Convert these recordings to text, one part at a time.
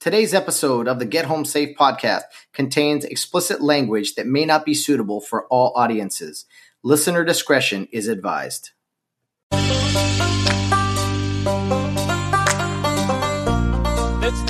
Today's episode of the Get Home Safe podcast contains explicit language that may not be suitable for all audiences. Listener discretion is advised. It's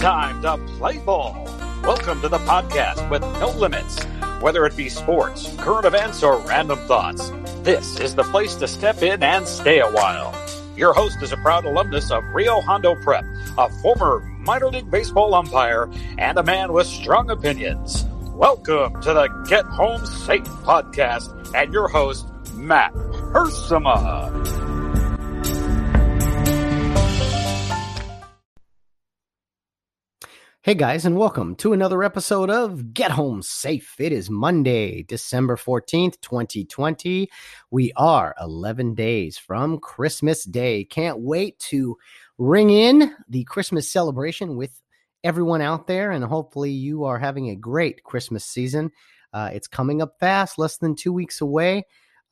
time to play ball. Welcome to the podcast with no limits. Whether it be sports, current events, or random thoughts, this is the place to step in and stay a while. Your host is a proud alumnus of Rio Hondo Prep, a former minor league baseball umpire, and a man with strong opinions. Welcome to the Get Home Safe podcast and your host, Matt Hersema. Hey guys, and welcome to another episode of Get Home Safe. It is Monday, December 14th, 2020. We are 11 days from Christmas Day. Can't wait to ring in the Christmas celebration with everyone out there, and hopefully, you are having a great Christmas season. Uh, it's coming up fast, less than two weeks away.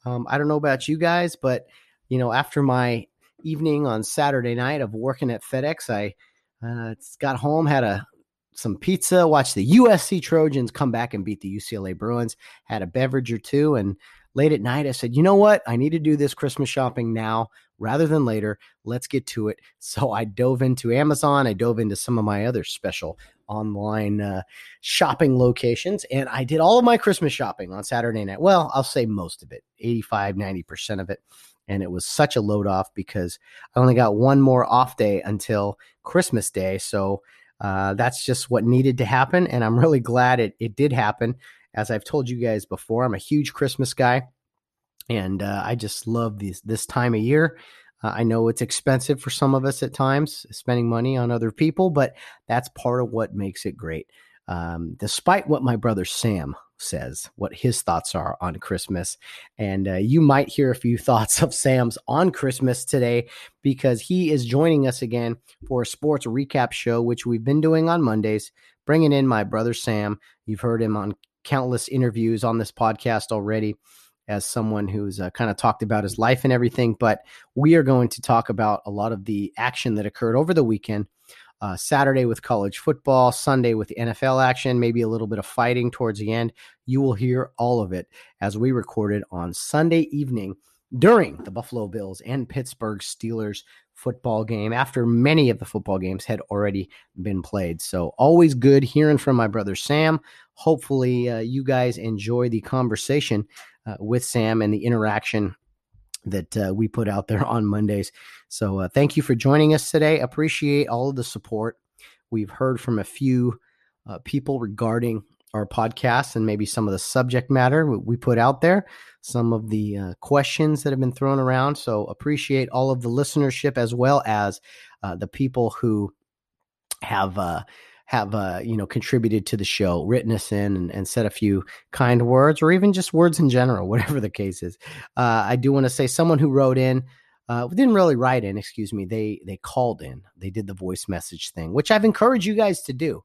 Um, I don't know about you guys, but you know, after my evening on Saturday night of working at FedEx, I uh, got home, had a some pizza, watched the USC Trojans come back and beat the UCLA Bruins, had a beverage or two, and late at night I said, you know what? I need to do this Christmas shopping now rather than later. Let's get to it. So I dove into Amazon. I dove into some of my other special online uh, shopping locations, and I did all of my Christmas shopping on Saturday night. Well, I'll say most of it 85, 90% of it. And it was such a load off because I only got one more off day until Christmas Day. So uh, that's just what needed to happen. And I'm really glad it, it did happen. As I've told you guys before, I'm a huge Christmas guy. And uh, I just love this, this time of year. Uh, I know it's expensive for some of us at times, spending money on other people, but that's part of what makes it great. Um, despite what my brother Sam says, what his thoughts are on Christmas. And uh, you might hear a few thoughts of Sam's on Christmas today because he is joining us again for a sports recap show, which we've been doing on Mondays, bringing in my brother Sam. You've heard him on countless interviews on this podcast already as someone who's uh, kind of talked about his life and everything. But we are going to talk about a lot of the action that occurred over the weekend uh, Saturday with college football, Sunday with the NFL action, maybe a little bit of fighting towards the end. You will hear all of it as we recorded on Sunday evening during the Buffalo Bills and Pittsburgh Steelers football game after many of the football games had already been played. So, always good hearing from my brother Sam. Hopefully, uh, you guys enjoy the conversation uh, with Sam and the interaction that uh, we put out there on Mondays. So uh, thank you for joining us today. Appreciate all of the support. We've heard from a few uh, people regarding our podcast and maybe some of the subject matter we put out there, some of the uh, questions that have been thrown around. So appreciate all of the listenership as well as the people who have have uh, you know contributed to the show, written us in, and, and, said a few kind words, or even just words in general, whatever the case is. Uh, I do want to say someone who wrote in uh, didn't really write in, excuse me. They they called in. They did the voice message thing, which I've encouraged you guys to do.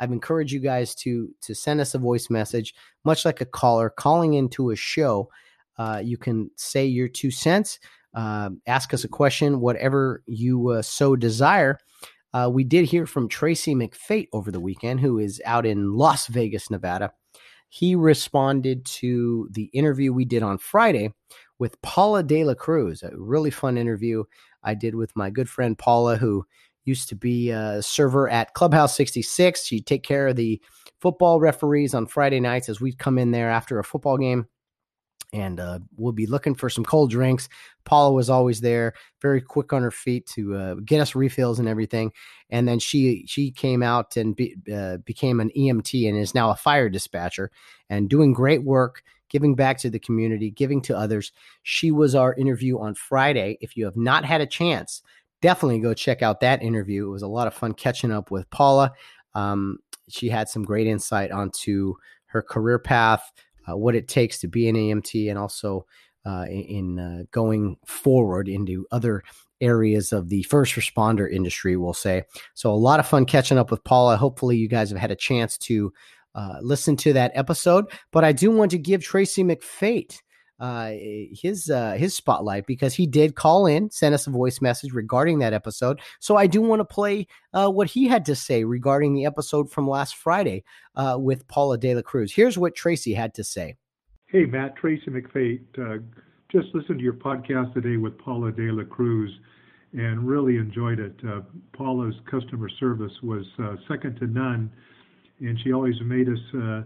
I've encouraged you guys to to send us a voice message, much like a caller calling into a show. Uh, you can say your two cents, uh, ask us a question, whatever you uh, so desire uh, we did hear from Tracy McFate over the weekend, who is out in Las Vegas, Nevada. He responded to the interview we did on Friday with Paula De La Cruz, a really fun interview I did with my good friend Paula, who used to be a server at Clubhouse 66. She'd take care of the football referees on Friday nights as we'd come in there after a football game and uh, we'll be looking for some cold drinks. Paula was always there, very quick on her feet to uh, get us refills and everything. And then she she came out and be, uh, became an EMT and is now a fire dispatcher and doing great work, giving back to the community, giving to others. She was our interview on Friday. If you have not had a chance, definitely go check out that interview. It was a lot of fun catching up with Paula. Um, she had some great insight onto her career path, uh, what it takes to be an EMT and also uh, in uh, going forward into other areas of the first responder industry, we'll say. So, a lot of fun catching up with Paula. Hopefully, you guys have had a chance to uh, listen to that episode. But I do want to give Tracy McFate uh, his uh, his spotlight because he did call in, send us a voice message regarding that episode. So I do want to play uh, what he had to say regarding the episode from last Friday uh, with Paula De La Cruz. Here's what Tracy had to say. Hey Matt, Tracy McFate. Uh, just listened to your podcast today with Paula De La Cruz and really enjoyed it. Uh, Paula's customer service was second to none, and she always made us uh,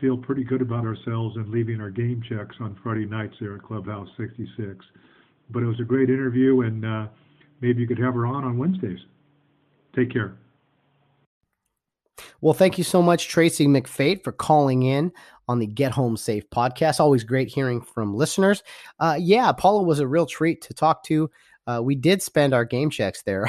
feel pretty good about ourselves and leaving our game checks on Friday nights there at Clubhouse 66. But it was a great interview, and uh, maybe you could have her on on Wednesdays. Take care. Well, thank you so much, Tracy McFate, for calling in on the Get Home Safe podcast. Always great hearing from listeners. Uh, yeah, Paula was a real treat to talk to. Uh, we did spend our game checks there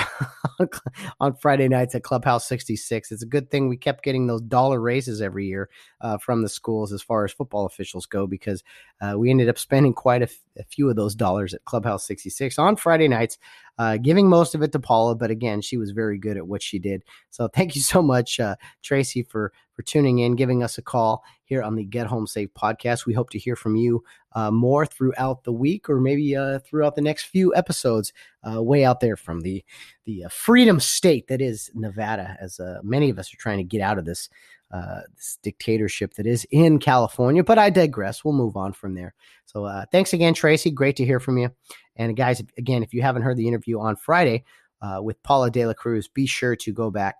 on Friday nights at Clubhouse 66. It's a good thing we kept getting those dollar raises every year uh, from the schools as far as football officials go, because uh, we ended up spending quite a, f- a few of those dollars at Clubhouse 66 on Friday nights, uh, giving most of it to Paula. But again, she was very good at what she did. So thank you so much, uh, Tracy, for for tuning in, giving us a call here on the Get Home Safe podcast. We hope to hear from you uh, more throughout the week, or maybe uh, throughout the next few episodes, uh, way out there from the the uh, freedom state that is Nevada, as uh, many of us are trying to get out of this uh, this dictatorship that is in California. But I digress. We'll move on from there. So uh, thanks again, Tracy. Great to hear from you. And guys, again, if you haven't heard the interview on Friday uh, with Paula De La Cruz, be sure to go back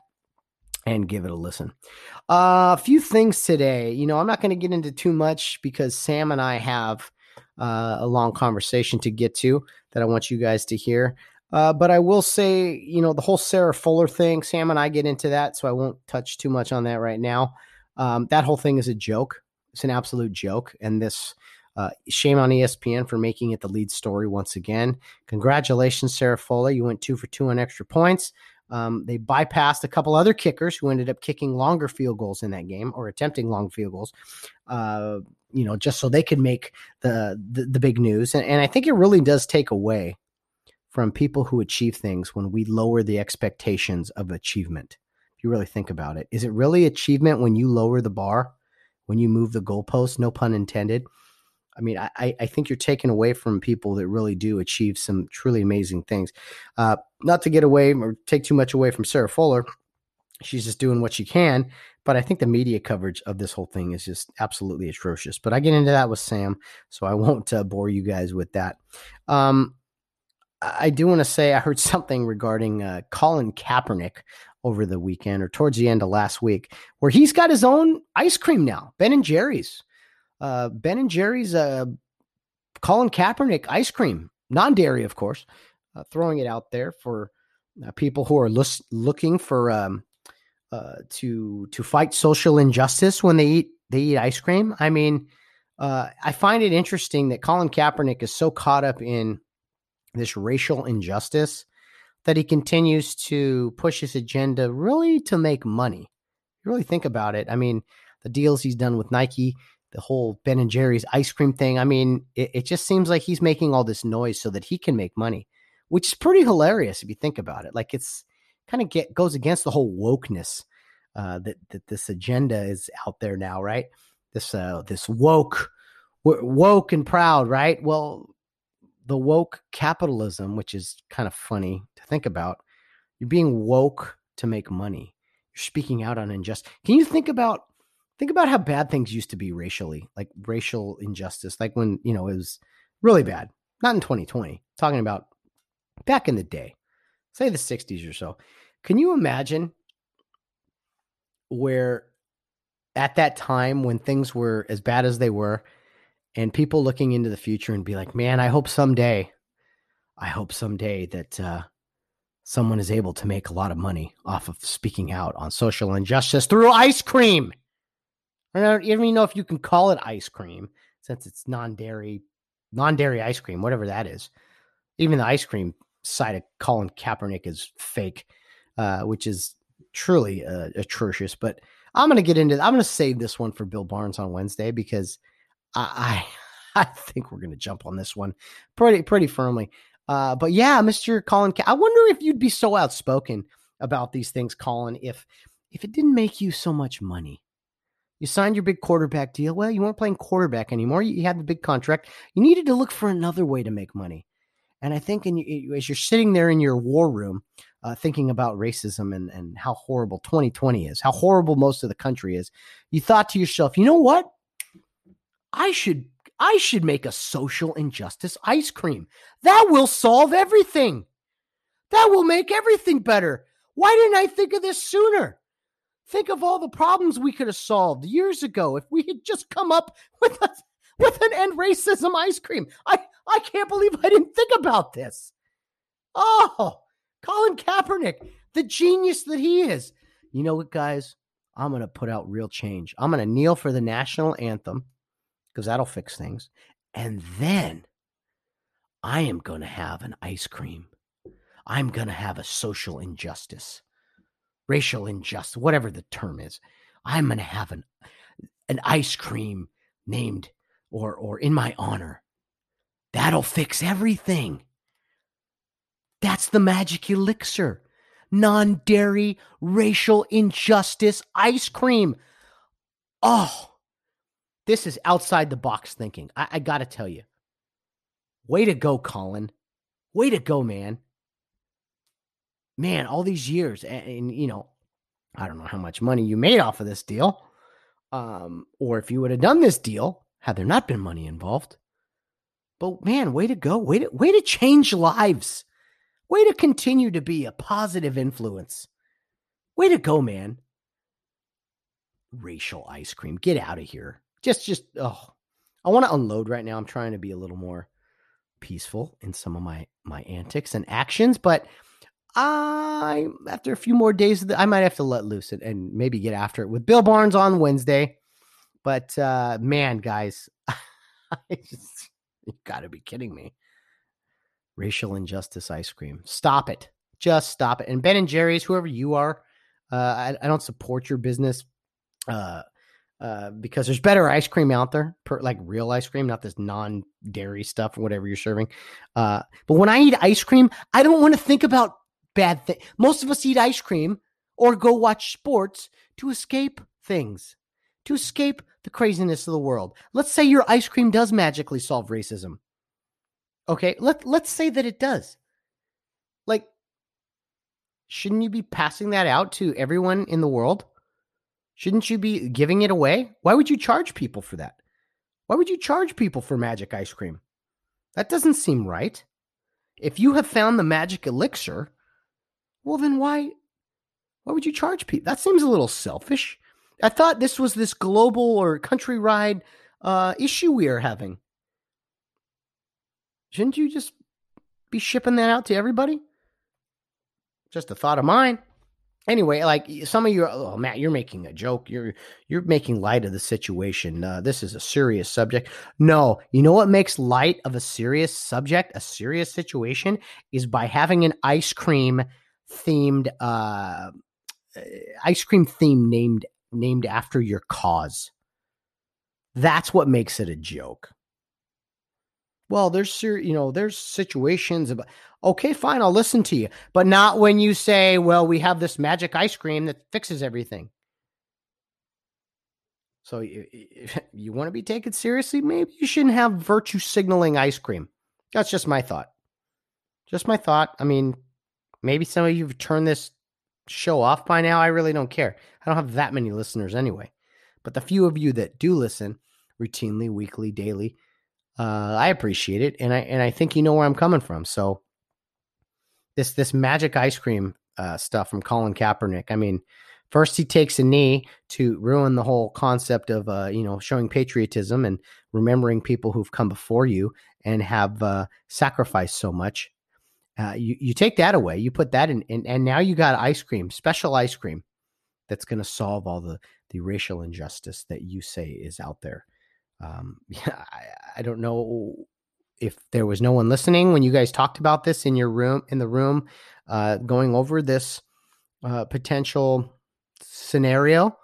and give it a listen. Uh, a few things today. You know, I'm not going to get into too much because Sam and I have uh, a long conversation to get to that I want you guys to hear. Uh, but I will say, you know, the whole Sarah Fuller thing, Sam and I get into that, so I won't touch too much on that right now. Um, that whole thing is a joke. It's an absolute joke. And this, uh, shame on ESPN for making it the lead story once again. Congratulations, Sarah Fuller. You went two for two on extra points. Um, they bypassed a couple other kickers who ended up kicking longer field goals in that game or attempting long field goals, uh, you know, just so they could make the the, the big news. And, and I think it really does take away from people who achieve things when we lower the expectations of achievement. If you really think about it, is it really achievement when you lower the bar, when you move the goalpost? No pun intended. I mean, I, I think you're taking away from people that really do achieve some truly amazing things. Uh, not to get away or take too much away from Sarah Fuller, she's just doing what she can. But I think the media coverage of this whole thing is just absolutely atrocious. But I get into that with Sam, so I won't uh, bore you guys with that. Um, I do want to say I heard something regarding uh, Colin Kaepernick over the weekend or towards the end of last week, where he's got his own ice cream now, Ben and Jerry's. Uh, ben and Jerry's uh, Colin Kaepernick ice cream, non dairy, of course, uh, throwing it out there for uh, people who are lus- looking for um, uh, to to fight social injustice when they eat they eat ice cream. I mean, uh, I find it interesting that Colin Kaepernick is so caught up in this racial injustice that he continues to push his agenda really to make money. You really think about it. I mean, the deals he's done with Nike, the whole Ben and Jerry's ice cream thing. I mean, it, it just seems like he's making all this noise so that he can make money, which is pretty hilarious if you think about it. Like it's kind of get goes against the whole wokeness uh, that that this agenda is out there now, right? This uh, this woke, woke and proud, right? Well, the woke capitalism, which is kind of funny to think about. You're being woke to make money. You're speaking out on injustice. Can you think about think about how bad things used to be racially, like racial injustice, like when you know it was really bad. Not in 2020. Talking about back in the day, say the 60s or so. Can you imagine where at that time when things were as bad as they were and people looking into the future and be like, man, I hope someday, I hope someday that uh, someone is able to make a lot of money off of speaking out on social injustice through ice cream. I don't even know if you can call it ice cream since it's non-dairy, non-dairy ice cream, whatever that is. Even the ice cream side of Colin Kaepernick is fake, uh, which is truly uh, atrocious. But I'm going to get into. I'm going to save this one for Bill Barnes on Wednesday because I I, I think we're going to jump on this one pretty pretty firmly. Uh, but yeah, Mr. Colin, I wonder if you'd be so outspoken about these things, Colin, if if it didn't make you so much money. You signed your big quarterback deal. Well, you weren't playing quarterback anymore. You had the big contract. You needed to look for another way to make money. And I think in, as you're sitting there in your war room, uh, thinking about racism and, and how horrible 2020 is, how horrible most of the country is, you thought to yourself, you know what? I should I should make a social injustice ice cream. That will solve everything. That will make everything better. Why didn't I think of this sooner? Think of all the problems we could have solved years ago if we had just come up with a, with an end racism ice cream. I I can't believe I didn't think about this. Oh, Colin Kaepernick, the genius that he is. You know what, guys? I'm going to put out real change. I'm going to kneel for the national anthem because that'll fix things. And then I am going to have an ice cream. I'm going to have a social injustice, racial injustice, whatever the term is. I'm going to have an, an ice cream named or, or in my honor. That'll fix everything. That's the magic elixir. Non dairy racial injustice ice cream. Oh, this is outside the box thinking. I, I got to tell you. Way to go, Colin. Way to go, man. Man, all these years, and, and you know, I don't know how much money you made off of this deal, um, or if you would have done this deal had there not been money involved. But man, way to go. Way to way to change lives. Way to continue to be a positive influence. Way to go, man. Racial ice cream. Get out of here. Just just oh. I want to unload right now. I'm trying to be a little more peaceful in some of my my antics and actions, but I after a few more days I might have to let loose and, and maybe get after it with Bill Barnes on Wednesday. But uh man, guys, I just you got to be kidding me. Racial injustice ice cream. Stop it. Just stop it. And Ben and Jerry's, whoever you are, uh, I, I don't support your business uh, uh, because there's better ice cream out there, per, like real ice cream, not this non dairy stuff or whatever you're serving. Uh, but when I eat ice cream, I don't want to think about bad things. Most of us eat ice cream or go watch sports to escape things, to escape the craziness of the world. Let's say your ice cream does magically solve racism. Okay, let let's say that it does. Like shouldn't you be passing that out to everyone in the world? Shouldn't you be giving it away? Why would you charge people for that? Why would you charge people for magic ice cream? That doesn't seem right. If you have found the magic elixir, well then why why would you charge people? That seems a little selfish. I thought this was this global or countrywide uh, issue we are having. Shouldn't you just be shipping that out to everybody? Just a thought of mine. Anyway, like some of you, oh Matt, you're making a joke. You're you're making light of the situation. Uh, this is a serious subject. No, you know what makes light of a serious subject, a serious situation, is by having an ice cream themed, uh, ice cream theme named named after your cause. That's what makes it a joke. Well, there's you know there's situations about okay, fine, I'll listen to you, but not when you say, well, we have this magic ice cream that fixes everything. So if you want to be taken seriously, maybe you shouldn't have virtue signaling ice cream. That's just my thought. Just my thought. I mean, maybe some of you have turned this show off by now. I really don't care. I don't have that many listeners anyway. But the few of you that do listen routinely, weekly, daily, uh, I appreciate it, and I and I think you know where I'm coming from. So this this magic ice cream uh, stuff from Colin Kaepernick. I mean, first he takes a knee to ruin the whole concept of uh, you know showing patriotism and remembering people who've come before you and have uh, sacrificed so much. Uh, you you take that away, you put that in, in, and now you got ice cream, special ice cream, that's going to solve all the the racial injustice that you say is out there. Um, yeah, I, I don't know if there was no one listening when you guys talked about this in your room in the room, uh, going over this uh, potential scenario.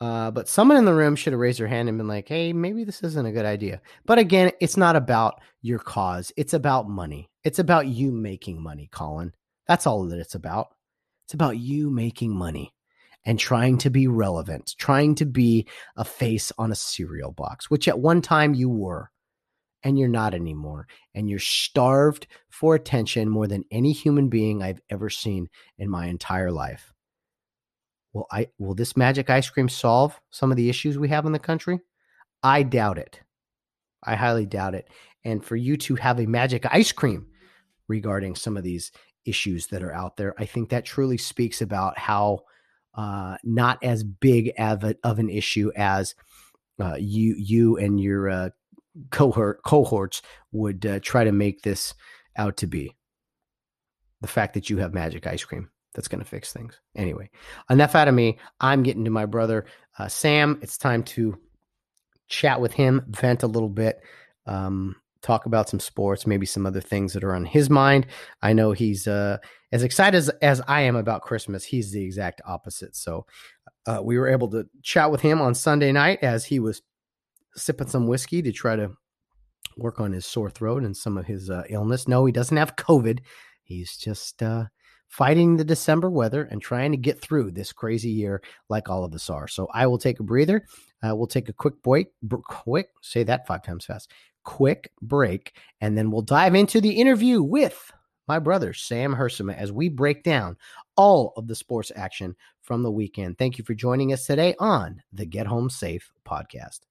Uh, but someone in the room should have raised their hand and been like, hey, maybe this isn't a good idea. But again, it's not about your cause. It's about money. It's about you making money, Colin. That's all that it's about. It's about you making money. and trying to be relevant, trying to be a face on a cereal box, which at one time you were and you're not anymore. And you're starved for attention more than any human being I've ever seen in my entire life. Will I will this magic ice cream solve some of the issues we have in the country? I doubt it. I highly doubt it. And for you to have a magic ice cream regarding some of these issues that are out there, I think that truly speaks about how uh, not as big of, a, of an issue as uh, you you and your uh, cohort cohorts would uh, try to make this out to be. The fact that you have magic ice cream that's going to fix things. Anyway, enough out of me. I'm getting to my brother uh, Sam. It's time to chat with him, vent a little bit, um, talk about some sports, maybe some other things that are on his mind. I know he's uh, as excited as, as I am about Christmas. He's the exact opposite. So uh, we were able to chat with him on Sunday night as he was sipping some whiskey to try to work on his sore throat and some of his uh, illness. No, he doesn't have COVID. He's just uh, fighting the December weather and trying to get through this crazy year like all of us are. So I will take a breather. Uh, we'll take a quick break. Quick, say that five times fast. Quick break, and then we'll dive into the interview with my brother Sam Hersema as we break down all of the sports action from the weekend. Thank you for joining us today on the Get Home Safe podcast.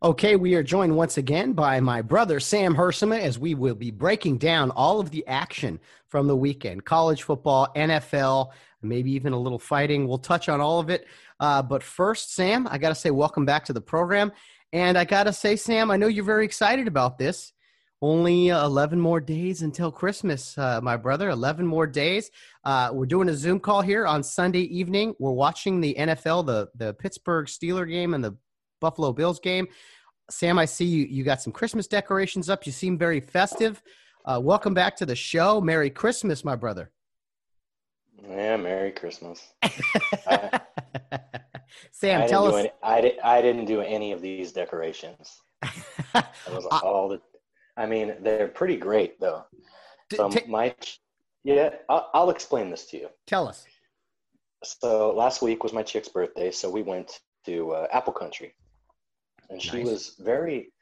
Okay, we are joined once again by my brother Sam Hersema as we will be breaking down all of the action from the weekend college football, NFL, maybe even a little fighting. We'll touch on all of it. Uh, but first, Sam, I got to say, welcome back to the program. And I got to say, Sam, I know you're very excited about this. Only uh, 11 more days until Christmas, uh, my brother. 11 more days. Uh, we're doing a Zoom call here on Sunday evening. We're watching the NFL, the, the Pittsburgh Steeler game and the Buffalo Bills game. Sam, I see you, you got some Christmas decorations up. You seem very festive. Uh, welcome back to the show. Merry Christmas, my brother. Yeah, Merry Christmas. Sam, I tell us. Any, I, di- I didn't do any of these decorations. That was all the I mean, they're pretty great though. So t- my yeah, I'll, I'll explain this to you. Tell us. So last week was my chick's birthday, so we went to uh, Apple Country, and she nice. was very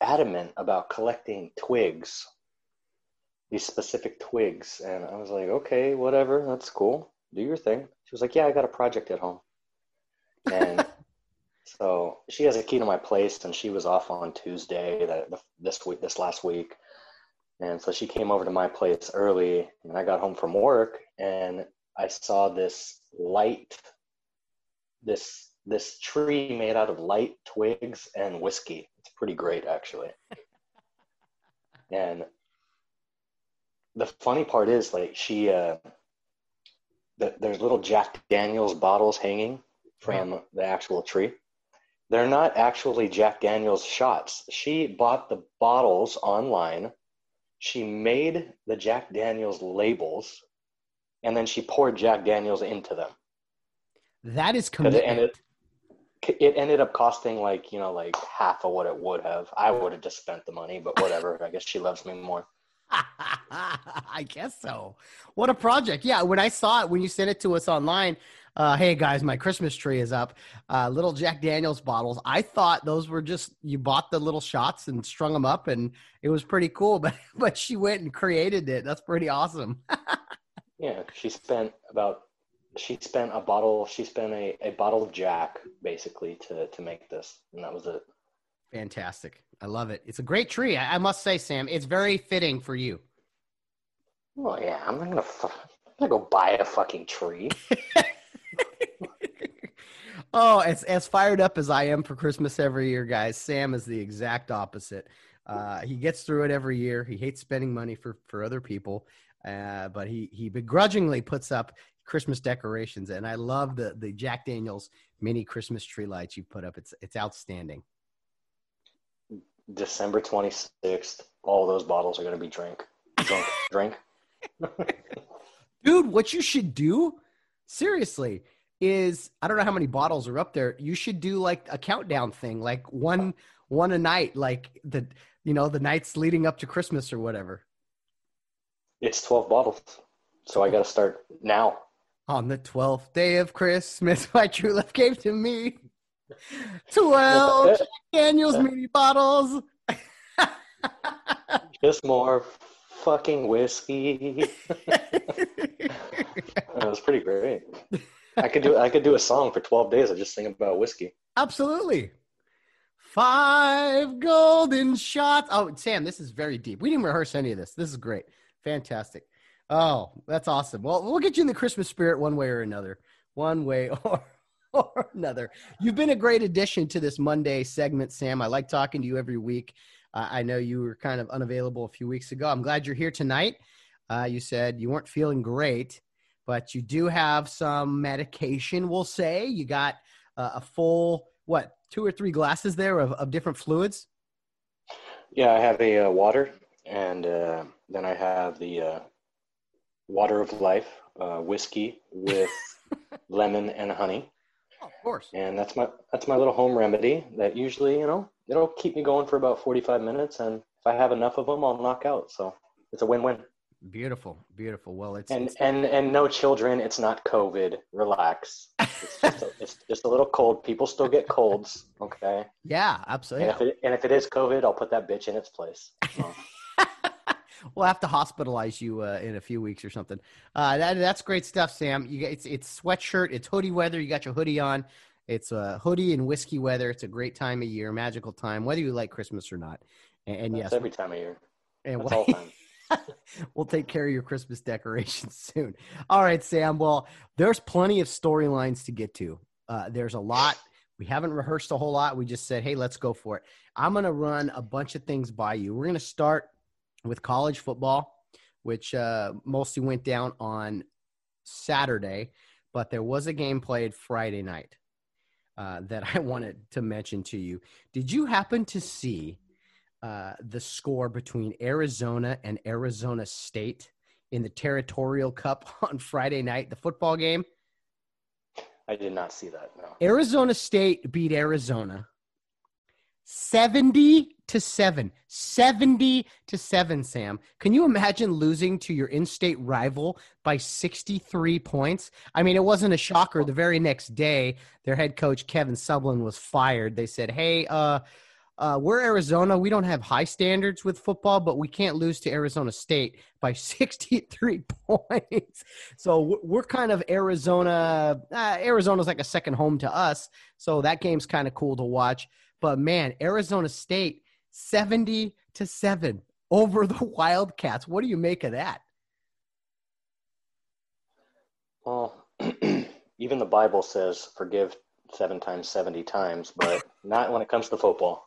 adamant about collecting twigs, these specific twigs, and I was like, okay, whatever, that's cool, do your thing. She was like, yeah, I got a project at home, and so she has a key to my place, and she was off on Tuesday that this week, this last week, and so she came over to my place early, and I got home from work, and I saw this light, this this tree made out of light twigs and whiskey. It's pretty great, actually. and the funny part is, like, she, uh, the, there's little Jack Daniels bottles hanging from the actual tree. They're not actually Jack Daniels shots. She bought the bottles online. She made the Jack Daniels labels, and then she poured Jack Daniels into them. That is commitment. It ended, it ended up costing like you know like half of what it would have. I would have just spent the money, but whatever. I guess she loves me more. I guess so. What a project! Yeah, when I saw it when you sent it to us online, uh, hey guys, my Christmas tree is up. Uh, little Jack Daniels bottles. I thought those were just you bought the little shots and strung them up, and it was pretty cool. But but she went and created it. That's pretty awesome. yeah, she spent about she spent a bottle. She spent a, a bottle of Jack basically to to make this, and that was it. Fantastic. I love it. It's a great tree. I, I must say, Sam, it's very fitting for you. Well, yeah, I'm not gonna. I'm gonna go buy a fucking tree. oh, as as fired up as I am for Christmas every year, guys, Sam is the exact opposite. Uh, he gets through it every year. He hates spending money for for other people, uh, but he he begrudgingly puts up Christmas decorations, and I love the the Jack Daniels mini Christmas tree lights you put up. It's it's outstanding. December twenty sixth, all those bottles are going to be drink, drunk, drink. Dude, what you should do, seriously, is I don't know how many bottles are up there. You should do like a countdown thing, like one one a night, like the you know, the nights leading up to Christmas or whatever. It's 12 bottles. So I got to start now. On the 12th day of Christmas, my true love gave to me 12 Jack Daniels mini bottles. Just more fucking whiskey. that was pretty great. I could do I could do a song for 12 days. I just sing about whiskey. Absolutely. Five golden shots. Oh, Sam, this is very deep. We didn't rehearse any of this. This is great. Fantastic. Oh, that's awesome. Well, we'll get you in the Christmas spirit one way or another. One way or, or another. You've been a great addition to this Monday segment, Sam. I like talking to you every week. Uh, I know you were kind of unavailable a few weeks ago. I'm glad you're here tonight. Uh, you said you weren't feeling great, but you do have some medication, we'll say. You got uh, a full, what, two or three glasses there of, of different fluids? Yeah, I have a uh, water, and uh, then I have the uh, water of life, whiskey with lemon and honey. Oh, of course. And that's my that's my little home remedy that usually, you know, it'll keep me going for about 45 minutes and if I have enough of them, I'll knock out. So, it's a win-win. Beautiful, beautiful. Well, it's and it's, and and no children. It's not COVID. Relax. It's just, a, it's just a little cold. People still get colds. Okay. Yeah, absolutely. And if it, and if it is COVID, I'll put that bitch in its place. So. we'll have to hospitalize you uh, in a few weeks or something. Uh, that that's great stuff, Sam. You it's it's sweatshirt, it's hoodie weather. You got your hoodie on. It's uh, hoodie and whiskey weather. It's a great time of year, magical time, whether you like Christmas or not. And, and yes, every time of year. And That's all time. we'll take care of your Christmas decorations soon. All right, Sam. Well, there's plenty of storylines to get to. Uh, there's a lot. We haven't rehearsed a whole lot. We just said, hey, let's go for it. I'm going to run a bunch of things by you. We're going to start with college football, which uh, mostly went down on Saturday, but there was a game played Friday night uh, that I wanted to mention to you. Did you happen to see uh, the score between Arizona and Arizona State in the Territorial Cup on Friday night, the football game? I did not see that. No. Arizona State beat Arizona 70 to 7. 70 to 7, Sam. Can you imagine losing to your in state rival by 63 points? I mean, it wasn't a shocker. The very next day, their head coach, Kevin Sumlin, was fired. They said, hey, uh, uh, we're Arizona. We don't have high standards with football, but we can't lose to Arizona State by 63 points. So we're kind of Arizona. Uh, Arizona's like a second home to us. So that game's kind of cool to watch. But man, Arizona State 70 to 7 over the Wildcats. What do you make of that? Well, even the Bible says forgive seven times, 70 times, but not when it comes to football.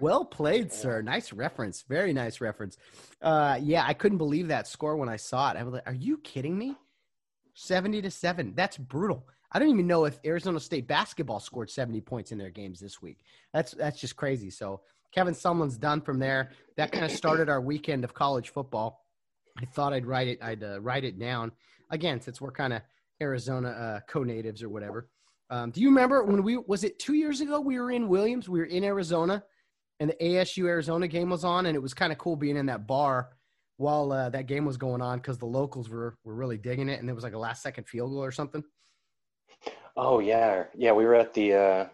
Well played, sir. Nice reference. Very nice reference. Uh, yeah, I couldn't believe that score when I saw it. I was like, "Are you kidding me?" Seventy to seven. That's brutal. I don't even know if Arizona State basketball scored seventy points in their games this week. That's that's just crazy. So Kevin Sumlin's done from there. That kind of started our weekend of college football. I thought I'd write it. I'd uh, write it down again since we're kind of Arizona uh, co-natives or whatever. Um, do you remember when we was it two years ago? We were in Williams. We were in Arizona, and the ASU Arizona game was on, and it was kind of cool being in that bar while uh, that game was going on because the locals were were really digging it, and there was like a last second field goal or something. Oh yeah, yeah. We were at the uh,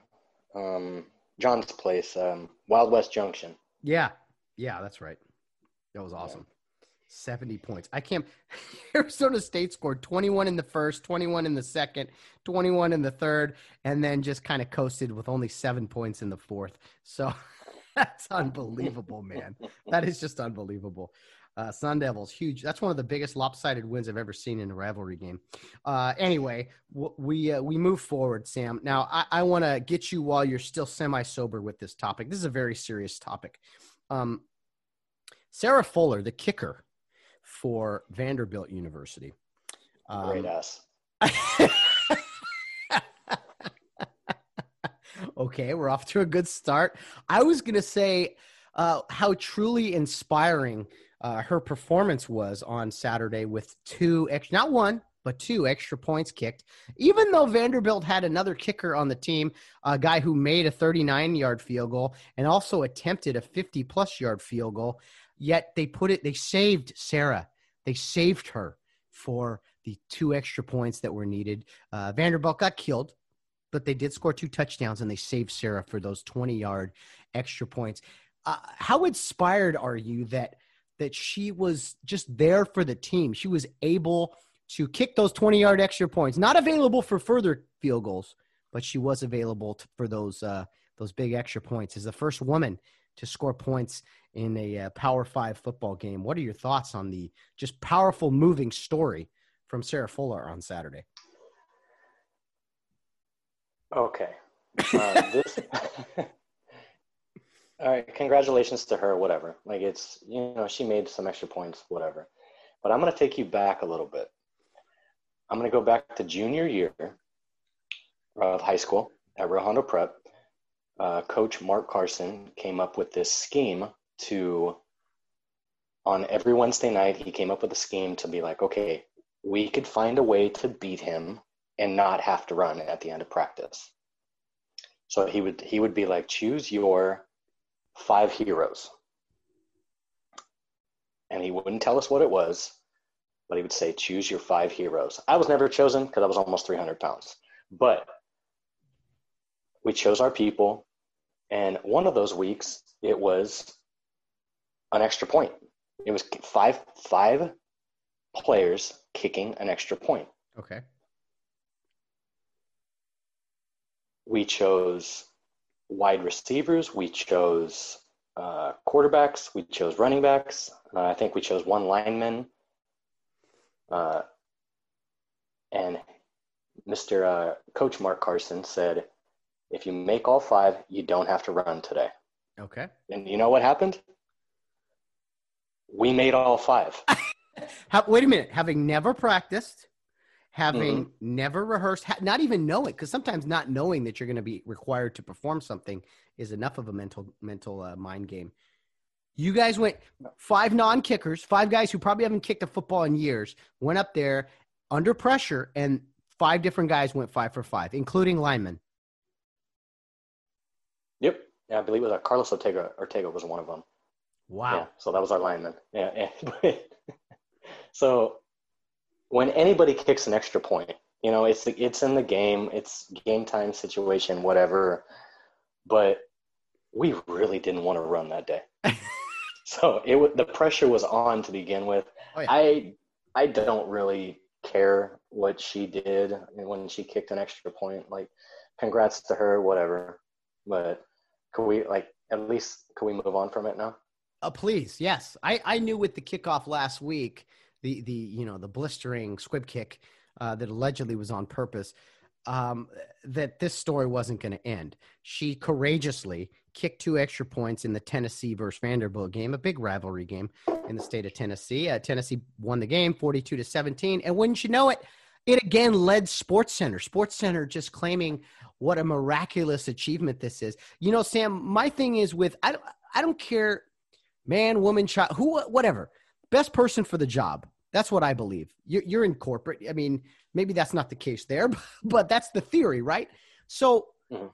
um, John's place, um, Wild West Junction. Yeah, yeah, that's right. That was awesome. Yeah. 70 points. I can't. Arizona State scored 21 in the first, 21 in the second, 21 in the third, and then just kind of coasted with only seven points in the fourth. So that's unbelievable, man. That is just unbelievable. Uh, Sun Devils, huge. That's one of the biggest lopsided wins I've ever seen in a rivalry game. Uh, anyway, w- we uh, we move forward, Sam. Now, I, I want to get you while you're still semi sober with this topic. This is a very serious topic. Um, Sarah Fuller, the kicker for Vanderbilt University. Um, Great ass. okay, we're off to a good start. I was going to say uh, how truly inspiring uh, her performance was on Saturday with two, not one, but two extra points kicked. Even though Vanderbilt had another kicker on the team, a guy who made a 39 yard field goal and also attempted a 50 plus yard field goal, yet they put it, they saved Sarah. They saved her for the two extra points that were needed. Uh, Vanderbilt got killed, but they did score two touchdowns and they saved Sarah for those 20 yard extra points. Uh, how inspired are you that that she was just there for the team? She was able to kick those 20 yard extra points, not available for further field goals, but she was available to, for those uh, those big extra points. As the first woman to score points in a uh, Power Five football game. What are your thoughts on the just powerful, moving story from Sarah Fuller on Saturday? Okay. Uh, this, all right. Congratulations to her. Whatever. Like it's you know she made some extra points. Whatever. But I'm going to take you back a little bit. I'm going to go back to junior year of high school at Hondo Prep. Uh, Coach Mark Carson came up with this scheme to, on every Wednesday night, he came up with a scheme to be like, okay, we could find a way to beat him and not have to run at the end of practice. So he would he would be like, choose your five heroes. And he wouldn't tell us what it was but he would say, choose your five heroes. I was never chosen because I was almost 300 pounds. But we chose our people. And one of those weeks, it was an extra point. It was five, five players kicking an extra point. Okay. We chose wide receivers. We chose uh, quarterbacks. We chose running backs. Uh, I think we chose one lineman uh, and Mr. Uh, Coach Mark Carson said, if you make all five, you don't have to run today. Okay. And you know what happened? We made all five. How, wait a minute. Having never practiced, having mm-hmm. never rehearsed, ha- not even knowing, because sometimes not knowing that you're going to be required to perform something is enough of a mental mental uh, mind game. You guys went five non kickers, five guys who probably haven't kicked a football in years, went up there under pressure, and five different guys went five for five, including linemen. Yep. Yeah, I believe it was uh, Carlos Ortega. Ortega was one of them. Wow. Yeah, so that was our lineman. Yeah. yeah. so when anybody kicks an extra point, you know, it's it's in the game, it's game time situation, whatever. But we really didn't want to run that day. So it the pressure was on to begin with. Oh, yeah. I I don't really care what she did when she kicked an extra point. Like, congrats to her, whatever. But could we like at least could we move on from it now? Uh, please, yes. I I knew with the kickoff last week, the the you know the blistering squib kick uh, that allegedly was on purpose. Um, that this story wasn't going to end. She courageously kicked two extra points in the Tennessee versus Vanderbilt game, a big rivalry game in the state of Tennessee. Uh, Tennessee won the game 42 to 17. And wouldn't you know it, it again led Sports Center. Sports Center just claiming what a miraculous achievement this is. You know, Sam, my thing is with I don't, I don't care, man, woman, child, who, whatever, best person for the job. That's what I believe. You're, you're in corporate. I mean, maybe that's not the case there, but that's the theory, right? So. Mm-hmm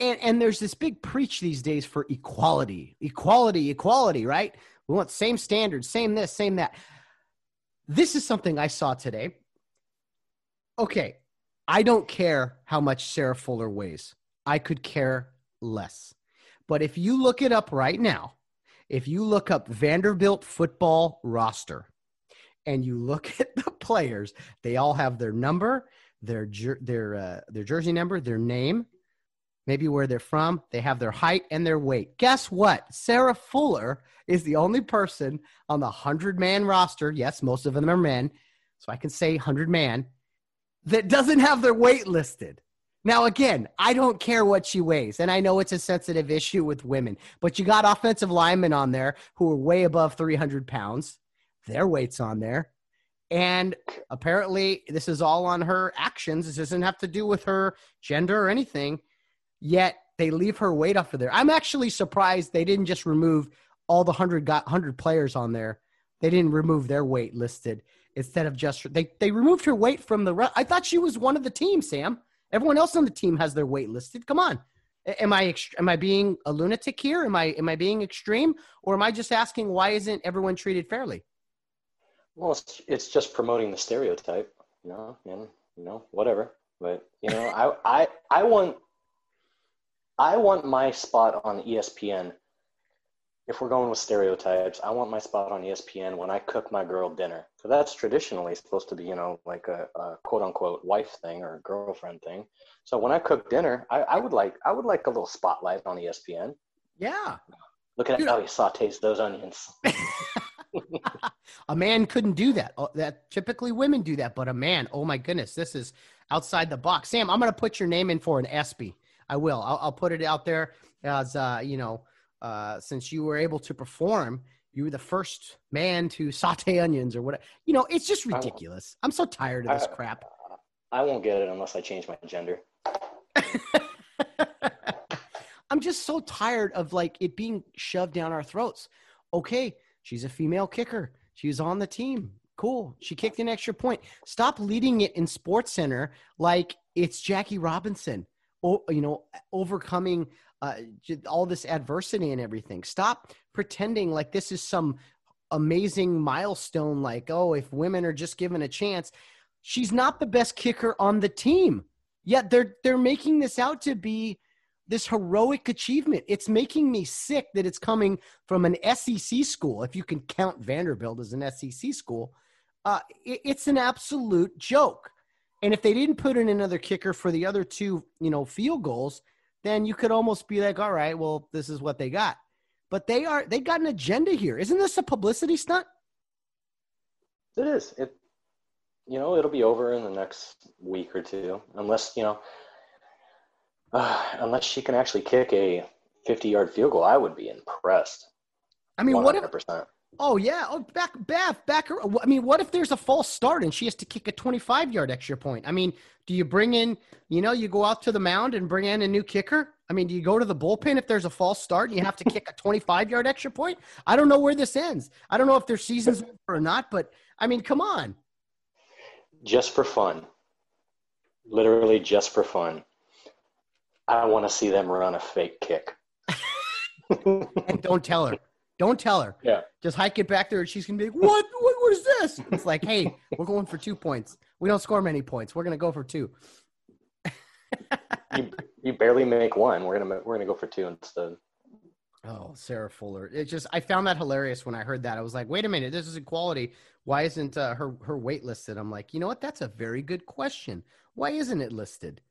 and and there's this big preach these days for equality equality equality right we want same standards same this same that this is something i saw today okay i don't care how much sarah fuller weighs i could care less but if you look it up right now if you look up vanderbilt football roster and you look at the players they all have their number their their uh, their jersey number their name maybe where they're from, they have their height and their weight. Guess what? Sarah Fuller is the only person on the 100 man roster. Yes, most of them are men. So I can say 100 man that doesn't have their weight listed. Now, again, I don't care what she weighs, and I know it's a sensitive issue with women, but you got offensive linemen on there who are way above 300 pounds. Their weight's on there. And apparently, this is all on her actions. This doesn't have to do with her gender or anything yet they leave her weight off of there. I'm actually surprised they didn't just remove all the 100 got 100 players on there. They didn't remove their weight listed instead of just they they removed her weight from the. I thought she was one of the team, Sam. Everyone else on the team has their weight listed. Come on. Am I am I being a lunatic here? Am I am I being extreme, or am I just asking why isn't everyone treated fairly? Well, it's, it's just promoting the stereotype, you know, and you know whatever. But you know, I I I want I want my spot on ESPN. If we're going with stereotypes, I want my spot on ESPN when I cook my girl dinner. So that's traditionally supposed to be, you know, like a, a quote unquote wife thing or girlfriend thing. So when I cook dinner, I, I would like I would like a little spotlight on ESPN. Yeah. Look at how he sautés those onions. a man couldn't do that. Oh, that typically women do that, but a man, oh my goodness, this is outside the box. Sam, I'm going to put your name in for an ESPY. I will. I'll, I'll put it out there as uh, you know, uh, since you were able to perform, you were the first man to saute onions or whatever. You know, it's just ridiculous. I'm so tired of this I, crap. Uh, I won't get it unless I change my gender. I'm just so tired of like it being shoved down our throats. Okay, she's a female kicker. She's on the team. Cool. She kicked an extra point. Stop leading it in Sports Center like it's Jackie Robinson. Or you know, overcoming uh, all this adversity and everything. Stop pretending like this is some amazing milestone. Like, oh, if women are just given a chance, she's not the best kicker on the team. Yet they're they're making this out to be this heroic achievement. It's making me sick that it's coming from an SEC school, if you can count Vanderbilt as an SEC school. Uh, it, it's an absolute joke. And if they didn't put in another kicker for the other two, you know, field goals, then you could almost be like, all right, well, this is what they got. But they are they got an agenda here. Isn't this a publicity stunt? It is. It you know, it'll be over in the next week or two, unless, you know, uh, unless she can actually kick a 50 yard field goal, I would be impressed. I mean, 100%. what if? Oh yeah, oh back, back, back her. I mean, what if there's a false start and she has to kick a 25 yard extra point? I mean, do you bring in? You know, you go out to the mound and bring in a new kicker. I mean, do you go to the bullpen if there's a false start and you have to kick a 25 yard extra point? I don't know where this ends. I don't know if their season's over or not, but I mean, come on. Just for fun, literally just for fun. I want to see them run a fake kick. and don't tell her. Don't tell her. Yeah. Just hike it back there, and she's gonna be like, "What? What? What is this?" It's like, "Hey, we're going for two points. We don't score many points. We're gonna go for two. you, you barely make one. We're gonna we're gonna go for two instead. Oh, Sarah Fuller. It just I found that hilarious when I heard that. I was like, wait a minute, this is equality. Why isn't uh, her her weight listed? I'm like, you know what? That's a very good question. Why isn't it listed?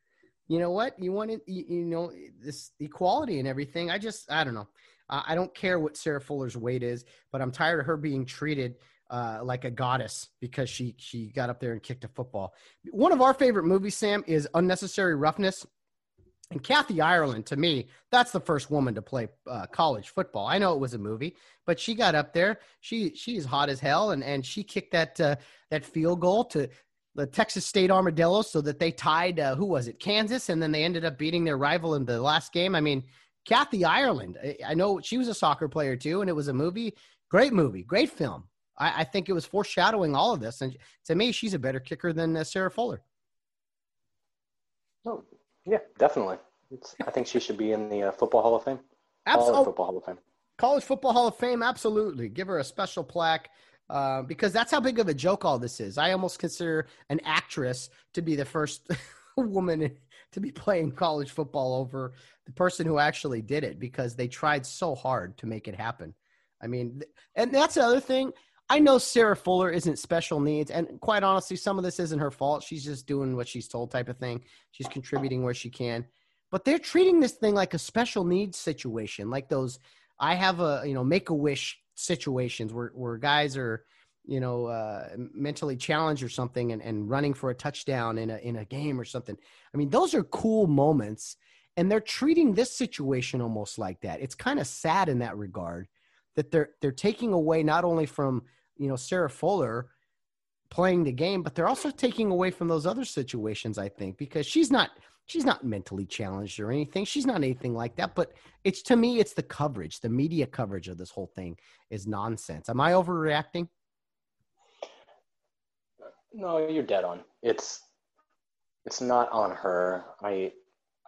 you know what you want you, you know this equality and everything i just i don't know uh, i don't care what sarah fuller's weight is but i'm tired of her being treated uh, like a goddess because she she got up there and kicked a football one of our favorite movies sam is unnecessary roughness and Kathy Ireland, to me, that's the first woman to play uh, college football. I know it was a movie, but she got up there. She she's hot as hell, and and she kicked that uh, that field goal to the Texas State Armadillos so that they tied, uh, who was it, Kansas, and then they ended up beating their rival in the last game. I mean, Kathy Ireland, I, I know she was a soccer player too, and it was a movie, great movie, great film. I, I think it was foreshadowing all of this. And to me, she's a better kicker than uh, Sarah Fuller. Oh, yeah, definitely. It's, I think she should be in the uh, Football Hall of Fame. Absolutely. College Football Hall of Fame. College Football Hall of Fame, absolutely. Give her a special plaque. Uh, because that's how big of a joke all this is. I almost consider an actress to be the first woman to be playing college football over the person who actually did it because they tried so hard to make it happen. I mean, and that's the other thing. I know Sarah Fuller isn't special needs, and quite honestly, some of this isn't her fault. She's just doing what she's told, type of thing. She's contributing where she can, but they're treating this thing like a special needs situation, like those. I have a you know make a wish situations where, where guys are you know uh, mentally challenged or something and, and running for a touchdown in a in a game or something i mean those are cool moments and they're treating this situation almost like that it's kind of sad in that regard that they're they're taking away not only from you know sarah fuller playing the game but they're also taking away from those other situations i think because she's not she's not mentally challenged or anything. She's not anything like that. But it's to me, it's the coverage, the media coverage of this whole thing is nonsense. Am I overreacting? No, you're dead on. It's it's not on her. I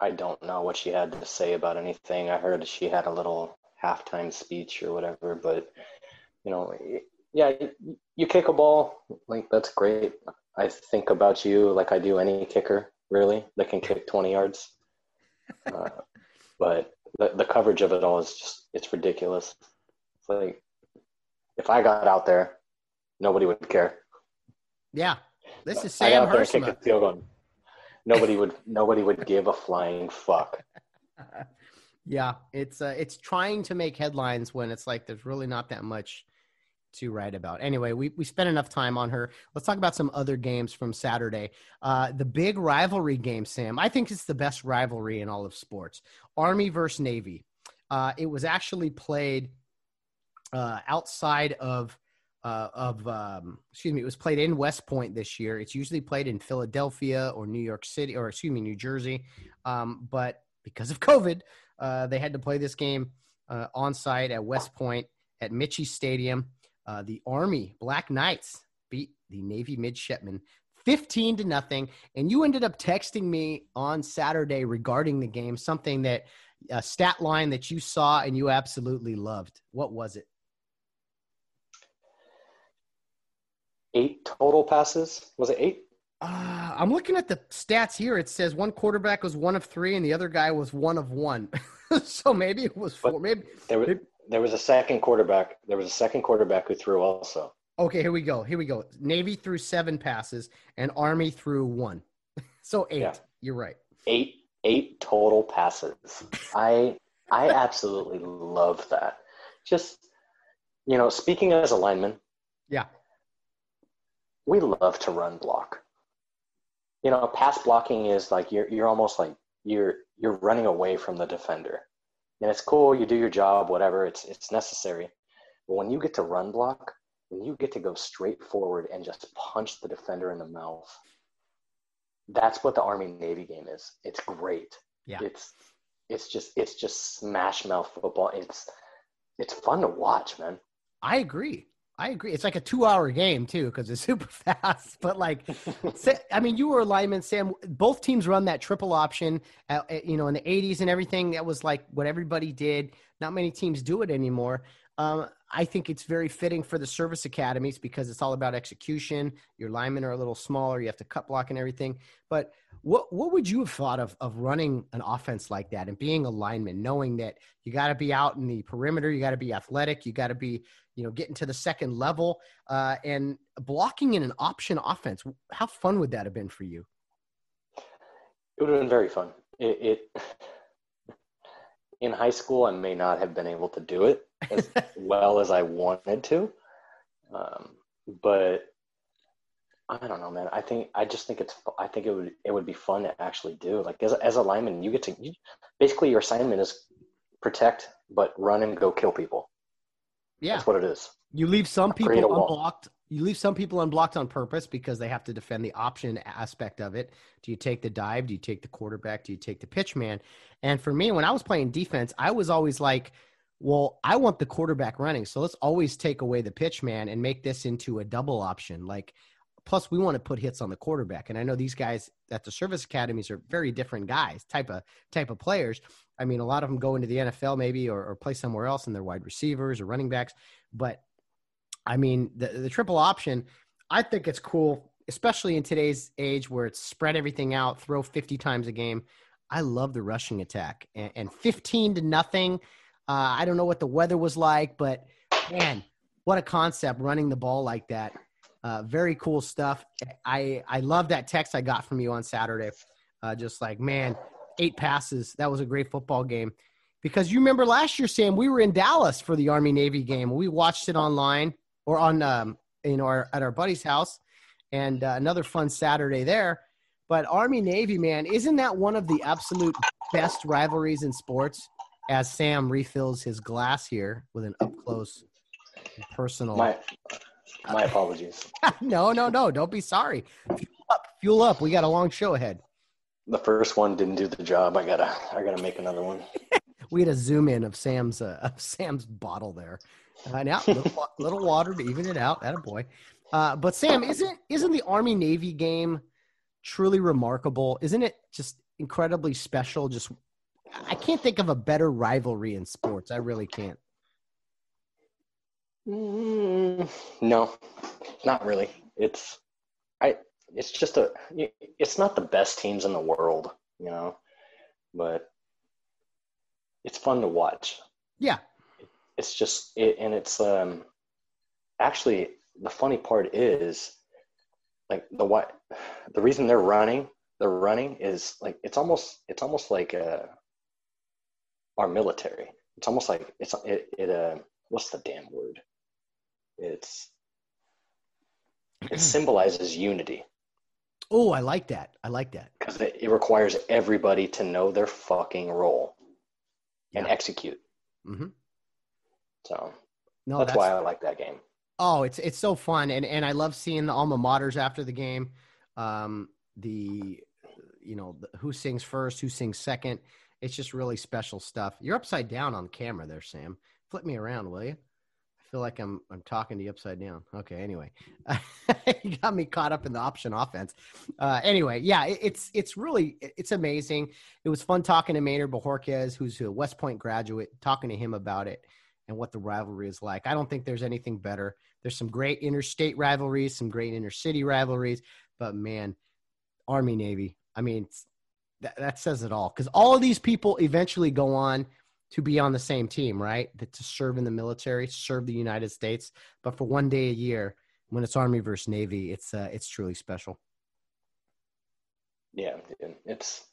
I don't know what she had to say about anything. I heard she had a little halftime speech or whatever, but you know, yeah, you kick a ball, like that's great. I think about you like I do any kicker, really, that can kick 20 yards. Uh, but the, the coverage of it all is just, it's ridiculous. It's like, if I got out there, nobody would care. Yeah. This is Sam Hersema. Nobody would, nobody would give a flying fuck. yeah. It's, uh, it's trying to make headlines when it's like, there's really not that much to write about. Anyway, we, we spent enough time on her. Let's talk about some other games from Saturday. Uh, the big rivalry game, Sam. I think it's the best rivalry in all of sports. Army versus Navy. Uh, it was actually played uh, outside of uh, of um, excuse me. It was played in West Point this year. It's usually played in Philadelphia or New York City or excuse me, New Jersey. Um, but because of COVID, uh, they had to play this game uh, on site at West Point at Michie Stadium. Uh, the Army Black Knights beat the Navy Midshipmen 15 to nothing. And you ended up texting me on Saturday regarding the game, something that a stat line that you saw and you absolutely loved. What was it? Eight total passes. Was it eight? Uh, I'm looking at the stats here. It says one quarterback was one of three, and the other guy was one of one. so maybe it was four. But maybe there was, maybe, there was a second quarterback. There was a second quarterback who threw also. Okay, here we go. Here we go. Navy threw seven passes, and Army threw one. so eight. Yeah. You're right. Eight eight total passes. I I absolutely love that. Just you know, speaking as a lineman. Yeah. We love to run block. You know, pass blocking is like you're you're almost like you're you're running away from the defender. And it's cool you do your job whatever it's it's necessary. But when you get to run block when you get to go straight forward and just punch the defender in the mouth that's what the army navy game is. It's great. Yeah. It's it's just it's just smash mouth football. It's it's fun to watch man. I agree I agree. It's like a two-hour game too because it's super fast. But like, I mean, you were a lineman, Sam. Both teams run that triple option. Uh, uh you know, in the '80s and everything. That was like what everybody did. Not many teams do it anymore. Um, I think it's very fitting for the service academies because it's all about execution. Your linemen are a little smaller. You have to cut block and everything. But what what would you have thought of of running an offense like that and being a lineman, knowing that you got to be out in the perimeter, you got to be athletic, you got to be you know getting to the second level, uh, and blocking in an option offense. How fun would that have been for you? It would have been very fun. It, it in high school, I may not have been able to do it as well as I wanted to. Um, but I don't know, man. I think I just think it's. I think it would it would be fun to actually do. Like as as a lineman, you get to you, basically your assignment is protect, but run and go kill people. Yeah, that's what it is. You leave some people unblocked. You leave some people unblocked on purpose because they have to defend the option aspect of it. Do you take the dive? Do you take the quarterback? Do you take the pitch man? And for me, when I was playing defense, I was always like well, I want the quarterback running. So let's always take away the pitch man and make this into a double option. Like, plus we want to put hits on the quarterback. And I know these guys at the service academies are very different guys, type of type of players. I mean, a lot of them go into the NFL maybe or, or play somewhere else and they're wide receivers or running backs. But I mean, the, the triple option, I think it's cool, especially in today's age where it's spread everything out, throw 50 times a game. I love the rushing attack and, and 15 to nothing – uh, I don't know what the weather was like, but man, what a concept running the ball like that. Uh, very cool stuff. I, I love that text I got from you on Saturday. Uh, just like, man, eight passes. That was a great football game. Because you remember last year, Sam, we were in Dallas for the Army Navy game. We watched it online or on, um, you know, our, at our buddy's house and uh, another fun Saturday there. But Army Navy, man, isn't that one of the absolute best rivalries in sports? As Sam refills his glass here with an up close personal. My, my apologies. no, no, no. Don't be sorry. Fuel up. Fuel up. We got a long show ahead. The first one didn't do the job. I gotta, I gotta make another one. we had a zoom in of Sam's, uh, of Sam's bottle there. Uh, now, little, little water to even it out. That a boy. Uh, but Sam, isn't isn't the Army Navy game truly remarkable? Isn't it just incredibly special? Just I can't think of a better rivalry in sports. I really can't. Mm, no, not really. It's I. It's just a. It's not the best teams in the world, you know, but it's fun to watch. Yeah. It's just it, and it's um. Actually, the funny part is, like the what, the reason they're running, they're running is like it's almost it's almost like uh, our military. It's almost like it's it it uh what's the damn word? It's it symbolizes unity. Oh, I like that. I like that because it, it, requires everybody to know their fucking role and execute. Mm-hmm. So no, that's, that's, why I like that game. Oh, it's it's so fun, and and I love seeing the alma maters after the game. Um, the you know the, who sings first, who sings second. It's just really special stuff. You're upside down on camera there, Sam. Flip me around, will you? I feel like I'm I'm talking to you upside down. Okay, anyway, you got me caught up in the option offense. Uh, anyway, yeah, it, it's it's really it's amazing. It was fun talking to Maynard Bojorquez, who's a West Point graduate, talking to him about it and what the rivalry is like. I don't think there's anything better. There's some great interstate rivalries, some great intercity rivalries, but man, Army Navy. I mean, that, that says it all because all of these people eventually go on to be on the same team, right? That to serve in the military, serve the United States. But for one day a year, when it's Army versus Navy, it's uh, it's truly special. Yeah, it's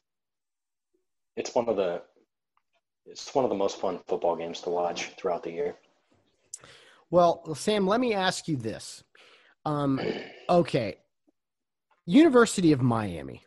it's one of the it's one of the most fun football games to watch throughout the year. Well, Sam, let me ask you this. Um, okay, University of Miami,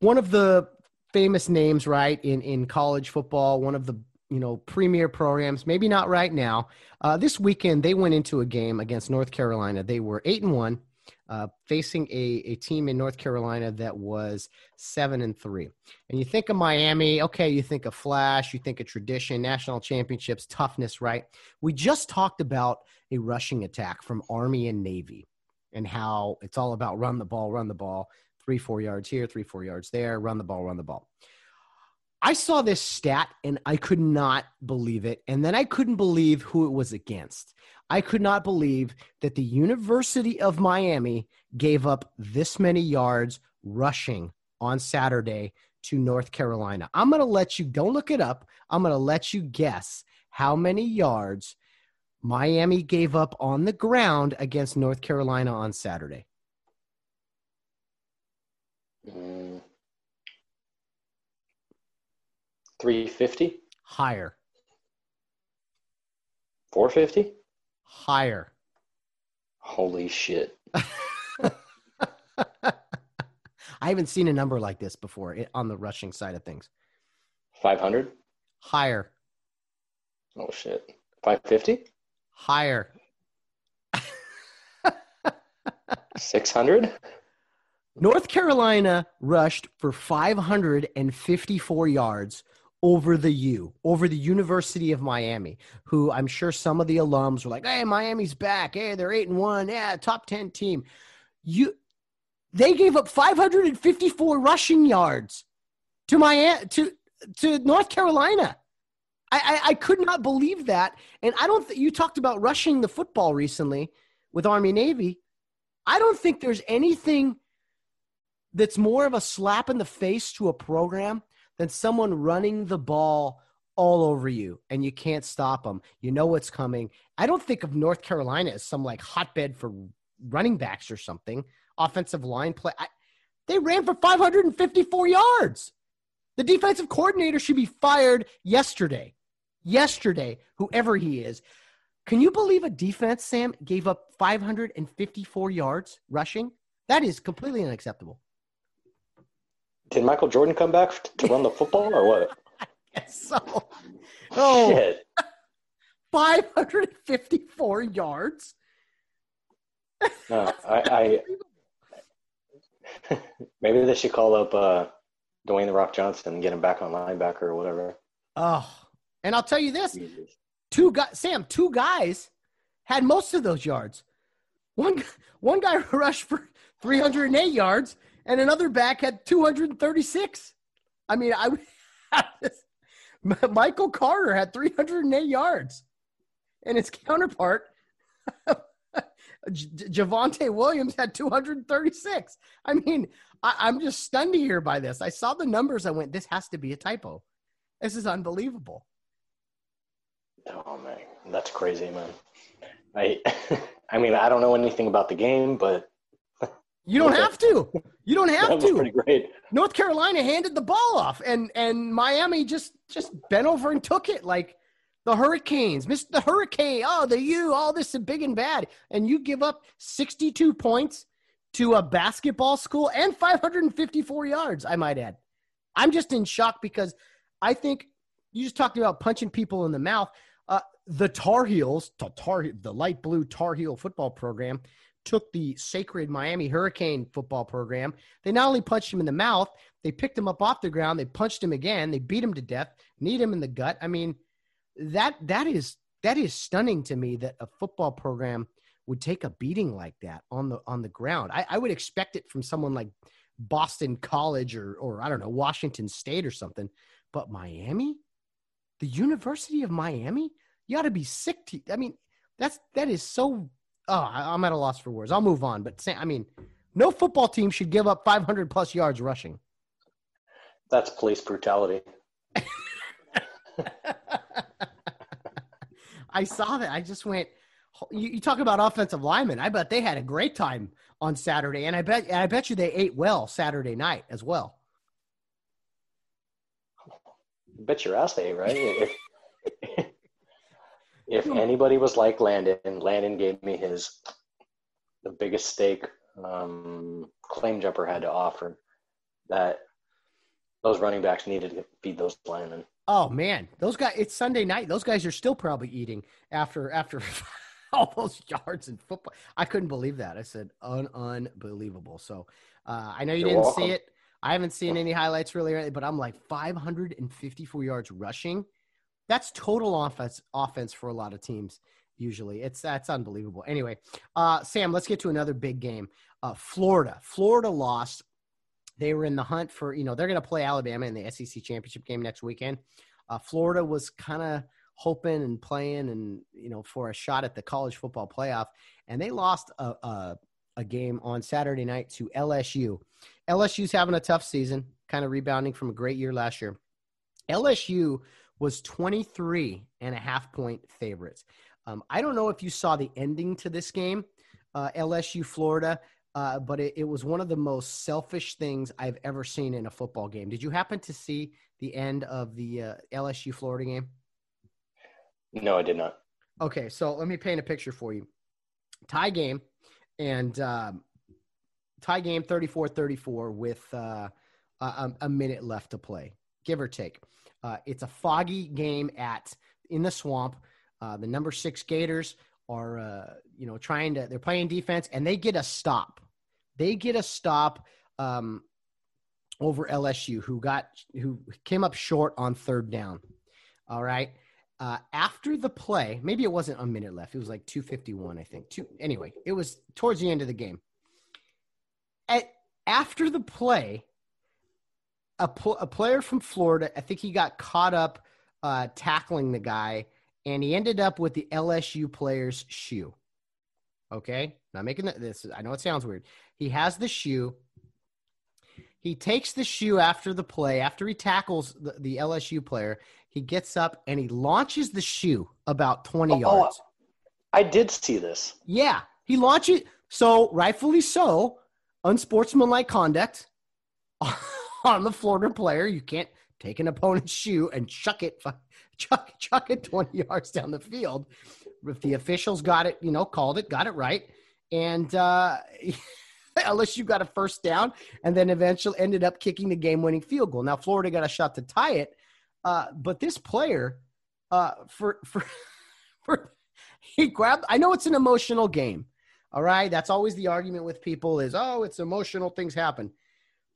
one of the famous names, right, in in college football, one of the you know premier programs. Maybe not right now. Uh, this weekend, they went into a game against North Carolina. They were eight and one, uh, facing a, a team in North Carolina that was seven and three. And you think of Miami, okay, you think of flash, you think of tradition, national championships, toughness, right? We just talked about a rushing attack from Army and Navy and how it's all about run the ball, run the ball three, four yards here, three, four yards there, run the ball, run the ball. I saw this stat and I could not believe it. And then I couldn't believe who it was against. I could not believe that the University of Miami gave up this many yards rushing on Saturday to North Carolina. I'm going to let you, don't look it up. I'm going to let you guess how many yards Miami gave up on the ground against North Carolina on Saturday. Mm. 350? Higher. 450? Higher. Holy shit. I haven't seen a number like this before on the rushing side of things. 500? Higher. Oh shit. 550? Higher. 600? North Carolina rushed for 554 yards over the U, over the University of Miami, who I'm sure some of the alums were like, "Hey, Miami's back. Hey, they're 8 and 1. Yeah, top 10 team." You they gave up 554 rushing yards to Miami to to North Carolina. I, I, I could not believe that. And I don't you talked about rushing the football recently with Army Navy. I don't think there's anything that's more of a slap in the face to a program than someone running the ball all over you and you can't stop them. You know what's coming. I don't think of North Carolina as some like hotbed for running backs or something. Offensive line play. I, they ran for 554 yards. The defensive coordinator should be fired yesterday. Yesterday, whoever he is. Can you believe a defense, Sam, gave up 554 yards rushing? That is completely unacceptable. Did Michael Jordan come back to run the football or what? I guess so. Oh, Shit. 554 yards. No, I, I maybe they should call up uh, Dwayne the Rock Johnson and get him back on linebacker or whatever. Oh, and I'll tell you this: two guys, Sam, two guys had most of those yards. One one guy rushed for 308 yards, and another back had 236. I mean, I Michael Carter had 308 yards, and his counterpart Javonte Williams had 236. I mean, I, am just stunned here by this. I saw the numbers. I went, this has to be a typo. This is unbelievable. Oh man, that's crazy, man. I, I mean, I don't know anything about the game, but you don't have to. You don't have to. Pretty great. North Carolina handed the ball off, and and Miami just just bent over and took it like the Hurricanes, Mr. The Hurricane. Oh, the you, all this is big and bad, and you give up 62 points to a basketball school and 554 yards. I might add. I'm just in shock because I think you just talked about punching people in the mouth. Uh, the Tar Heels, Tar, the light blue Tar Heel football program, took the sacred Miami Hurricane football program. They not only punched him in the mouth, they picked him up off the ground, they punched him again, they beat him to death, kneed him in the gut. I mean, that that is that is stunning to me that a football program would take a beating like that on the on the ground. I, I would expect it from someone like Boston College or or I don't know Washington State or something, but Miami, the University of Miami, you got to be sick to. I mean, that's that is so oh, I'm at a loss for words. I'll move on. But Sam, I mean, no football team should give up 500 plus yards rushing. That's police brutality. I saw that. I just went. You, you, talk about offensive linemen. I bet they had a great time on Saturday, and I bet I bet you they ate well Saturday night as well. Bet your ass they ate right. if, if anybody was like Landon, Landon gave me his the biggest stake um, claim jumper had to offer. That those running backs needed to feed those linemen. Oh man, those guys! It's Sunday night. Those guys are still probably eating after after all those yards in football. I couldn't believe that. I said un- unbelievable. So uh, I know you You're didn't welcome. see it. I haven't seen any highlights really, but I'm like 554 yards rushing that's total offense offense for a lot of teams. Usually, it's that's unbelievable. Anyway, uh, Sam, let's get to another big game. Uh, Florida, Florida lost. They were in the hunt for you know they're going to play Alabama in the SEC championship game next weekend. Uh, Florida was kind of hoping and playing and you know for a shot at the college football playoff, and they lost a, a, a game on Saturday night to LSU. LSU's having a tough season, kind of rebounding from a great year last year. LSU was 23 and a half point favorites. Um, I don't know if you saw the ending to this game, uh, LSU Florida, uh, but it, it, was one of the most selfish things I've ever seen in a football game. Did you happen to see the end of the uh, LSU Florida game? No, I did not. Okay, so let me paint a picture for you. Tie game, and um, tie game 34 34 with uh, a, a minute left to play, give or take. Uh, it's a foggy game at in the swamp. Uh, the number six Gators are, uh, you know, trying to. They're playing defense, and they get a stop. They get a stop um, over LSU, who got who came up short on third down. All right. Uh, after the play, maybe it wasn't a minute left. It was like 251, I think. Two, anyway, it was towards the end of the game. At, after the play, a, pl- a player from Florida, I think he got caught up uh, tackling the guy, and he ended up with the LSU player's shoe. Okay, not making this. I know it sounds weird. He has the shoe. He takes the shoe after the play, after he tackles the, the LSU player. He gets up and he launches the shoe about 20 oh, yards. I did see this. Yeah, he launches. So, rightfully so, unsportsmanlike conduct. on the Florida player. You can't take an opponent's shoe and chuck it, chuck, chuck it 20 yards down the field. If the officials got it, you know, called it, got it right. And uh, unless you got a first down and then eventually ended up kicking the game winning field goal. Now, Florida got a shot to tie it. Uh, but this player, uh, for, for, for, he grabbed, I know it's an emotional game. All right. That's always the argument with people is, oh, it's emotional, things happen.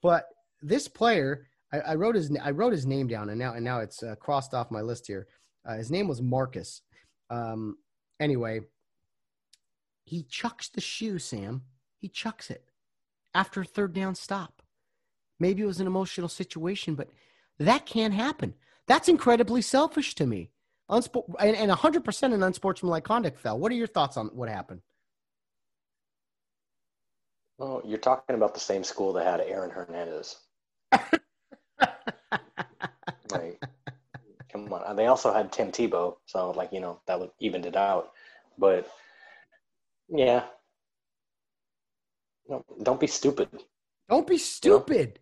But this player, I, I, wrote his I wrote his name down, and now and now it's uh, crossed off my list here. Uh, his name was Marcus. Um, anyway, he chucks the shoe, Sam. He chucks it after a third down stop. Maybe it was an emotional situation, but that can't happen. That's incredibly selfish to me. Unsport- and, and 100% an unsportsmanlike conduct fell. What are your thoughts on what happened? Well, you're talking about the same school that had Aaron Hernandez. Like, come on. They also had Tim Tebow, so like you know that would evened it out. But yeah, no, don't be stupid. Don't be stupid.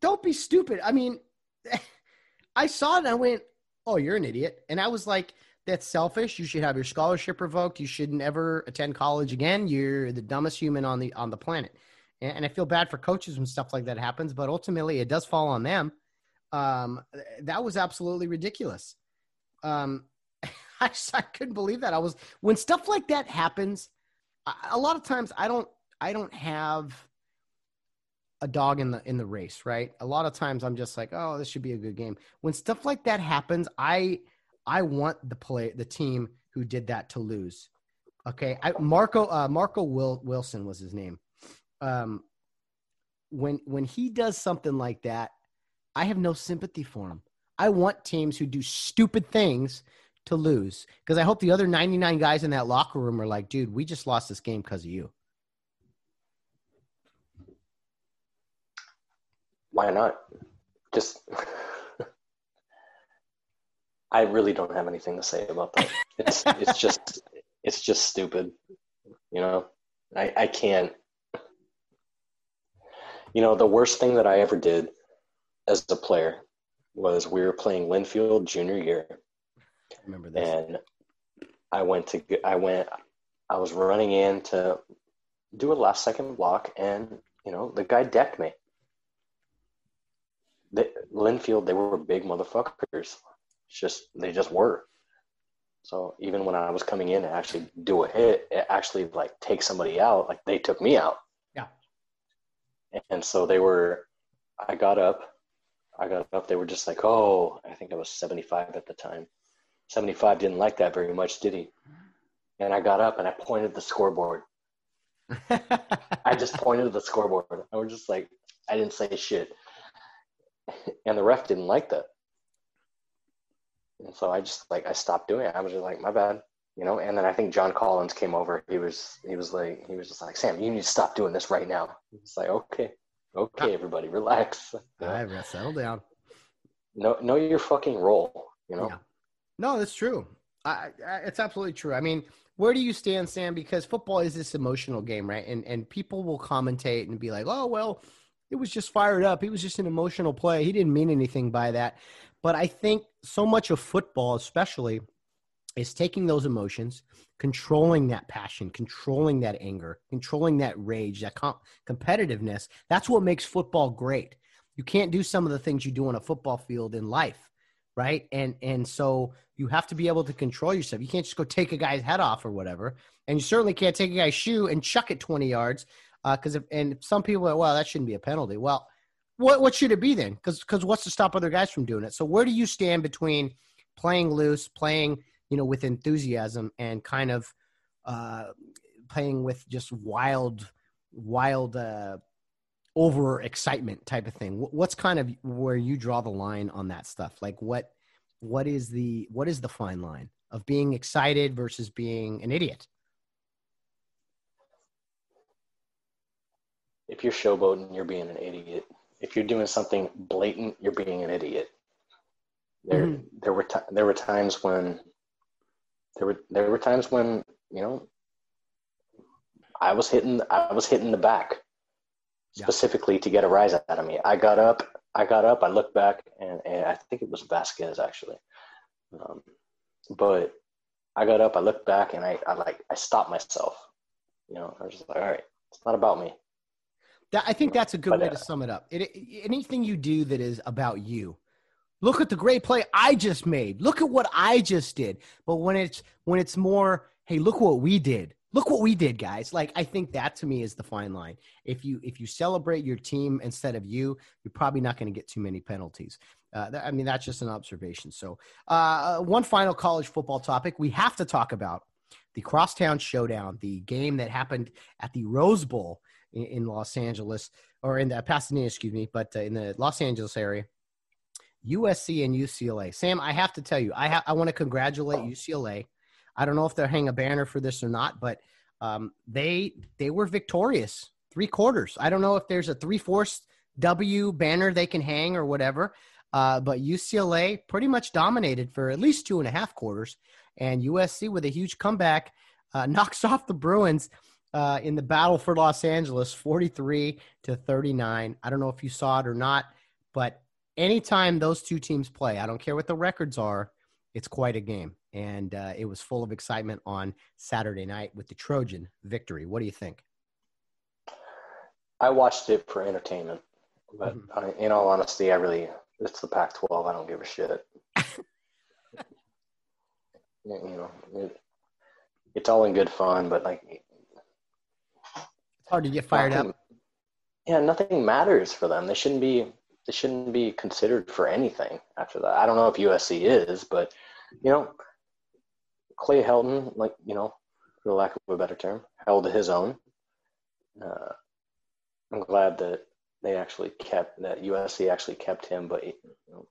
Don't be stupid. I mean, I saw it and I went, "Oh, you're an idiot," and I was like. That's selfish. You should have your scholarship revoked. You should never attend college again. You're the dumbest human on the on the planet. And, I feel bad for coaches when stuff like that happens, but ultimately it does fall on them. Um, that was absolutely ridiculous. Um, I, I couldn't believe that. I was when stuff like that happens. I, a lot of times I don't I don't have a dog in the in the race, right? A lot of times I'm just like, oh, this should be a good game. When stuff like that happens, I I want the play the team who did that to lose. Okay, I, Marco uh, Marco Will, Wilson was his name. Um, when when he does something like that, I have no sympathy for him. I want teams who do stupid things to lose because I hope the other 99 guys in that locker room are like, dude, we just lost this game because of you. Why not? Just I really don't have anything to say about that. It's it's just it's just stupid. You know, I I can't. You know, the worst thing that I ever did as a player was we were playing Linfield junior year. I remember this. And I went to I went I was running in to do a last second block and you know the guy decked me. The, Linfield, they were big motherfuckers. It's just they just were. So even when I was coming in to actually do a hit, it actually like take somebody out, like they took me out. And so they were I got up. I got up, they were just like, Oh, I think I was seventy five at the time. Seventy five didn't like that very much, did he? And I got up and I pointed the scoreboard. I just pointed the scoreboard. I was just like I didn't say shit. And the ref didn't like that. And so I just like I stopped doing it. I was just like, my bad, you know. And then I think John Collins came over. He was he was like he was just like Sam, you need to stop doing this right now. It's like okay, okay, everybody, relax. All right, settle down. Know know your fucking role. You know. Yeah. No, that's true. I, I, it's absolutely true. I mean, where do you stand, Sam? Because football is this emotional game, right? And and people will commentate and be like, "Oh, well, it was just fired up. He was just an emotional play. He didn't mean anything by that." But I think so much of football, especially, is taking those emotions, controlling that passion, controlling that anger, controlling that rage, that com- competitiveness. That's what makes football great. You can't do some of the things you do on a football field in life, right? And and so you have to be able to control yourself. You can't just go take a guy's head off or whatever, and you certainly can't take a guy's shoe and chuck it twenty yards. Because uh, and some people are well, that shouldn't be a penalty. Well, what what should it be then? Because because what's to stop other guys from doing it? So where do you stand between playing loose, playing you know with enthusiasm, and kind of uh, playing with just wild, wild, uh, over excitement type of thing? What's kind of where you draw the line on that stuff? Like what what is the what is the fine line of being excited versus being an idiot? If you're showboating, you're being an idiot if you're doing something blatant, you're being an idiot. There, mm-hmm. there were t- there were times when there were there were times when you know I was hitting I was hitting the back specifically yeah. to get a rise out of me. I got up, I got up, I looked back, and, and I think it was Vasquez actually. Um, but I got up, I looked back, and I, I like I stopped myself. You know, I was just like, all right, it's not about me. That, I think that's a good but, way to sum it up. It, anything you do that is about you. Look at the great play I just made. Look at what I just did. But when it's when it's more, hey, look what we did. Look what we did, guys. Like I think that to me is the fine line. If you if you celebrate your team instead of you, you're probably not going to get too many penalties. Uh, I mean, that's just an observation. So, uh, one final college football topic we have to talk about the Crosstown Showdown, the game that happened at the Rose Bowl in, in Los Angeles, or in the Pasadena, excuse me, but uh, in the Los Angeles area. USC and UCLA. Sam, I have to tell you, I ha- I want to congratulate UCLA. I don't know if they'll hang a banner for this or not, but um, they they were victorious three quarters. I don't know if there's a three fourths W banner they can hang or whatever, uh, but UCLA pretty much dominated for at least two and a half quarters, and USC with a huge comeback uh, knocks off the Bruins. Uh, in the battle for Los Angeles, 43 to 39. I don't know if you saw it or not, but anytime those two teams play, I don't care what the records are, it's quite a game. And uh, it was full of excitement on Saturday night with the Trojan victory. What do you think? I watched it for entertainment, but mm-hmm. I, in all honesty, I really it's the Pac-12. I don't give a shit. you know, it, it's all in good fun, but like it's hard to get fired nothing, up. Yeah, nothing matters for them. They shouldn't be. They shouldn't be considered for anything after that. I don't know if USC is, but you know, Clay Helton, like you know, for lack of a better term, held his own. Uh, I'm glad that they actually kept that USC actually kept him, but you know,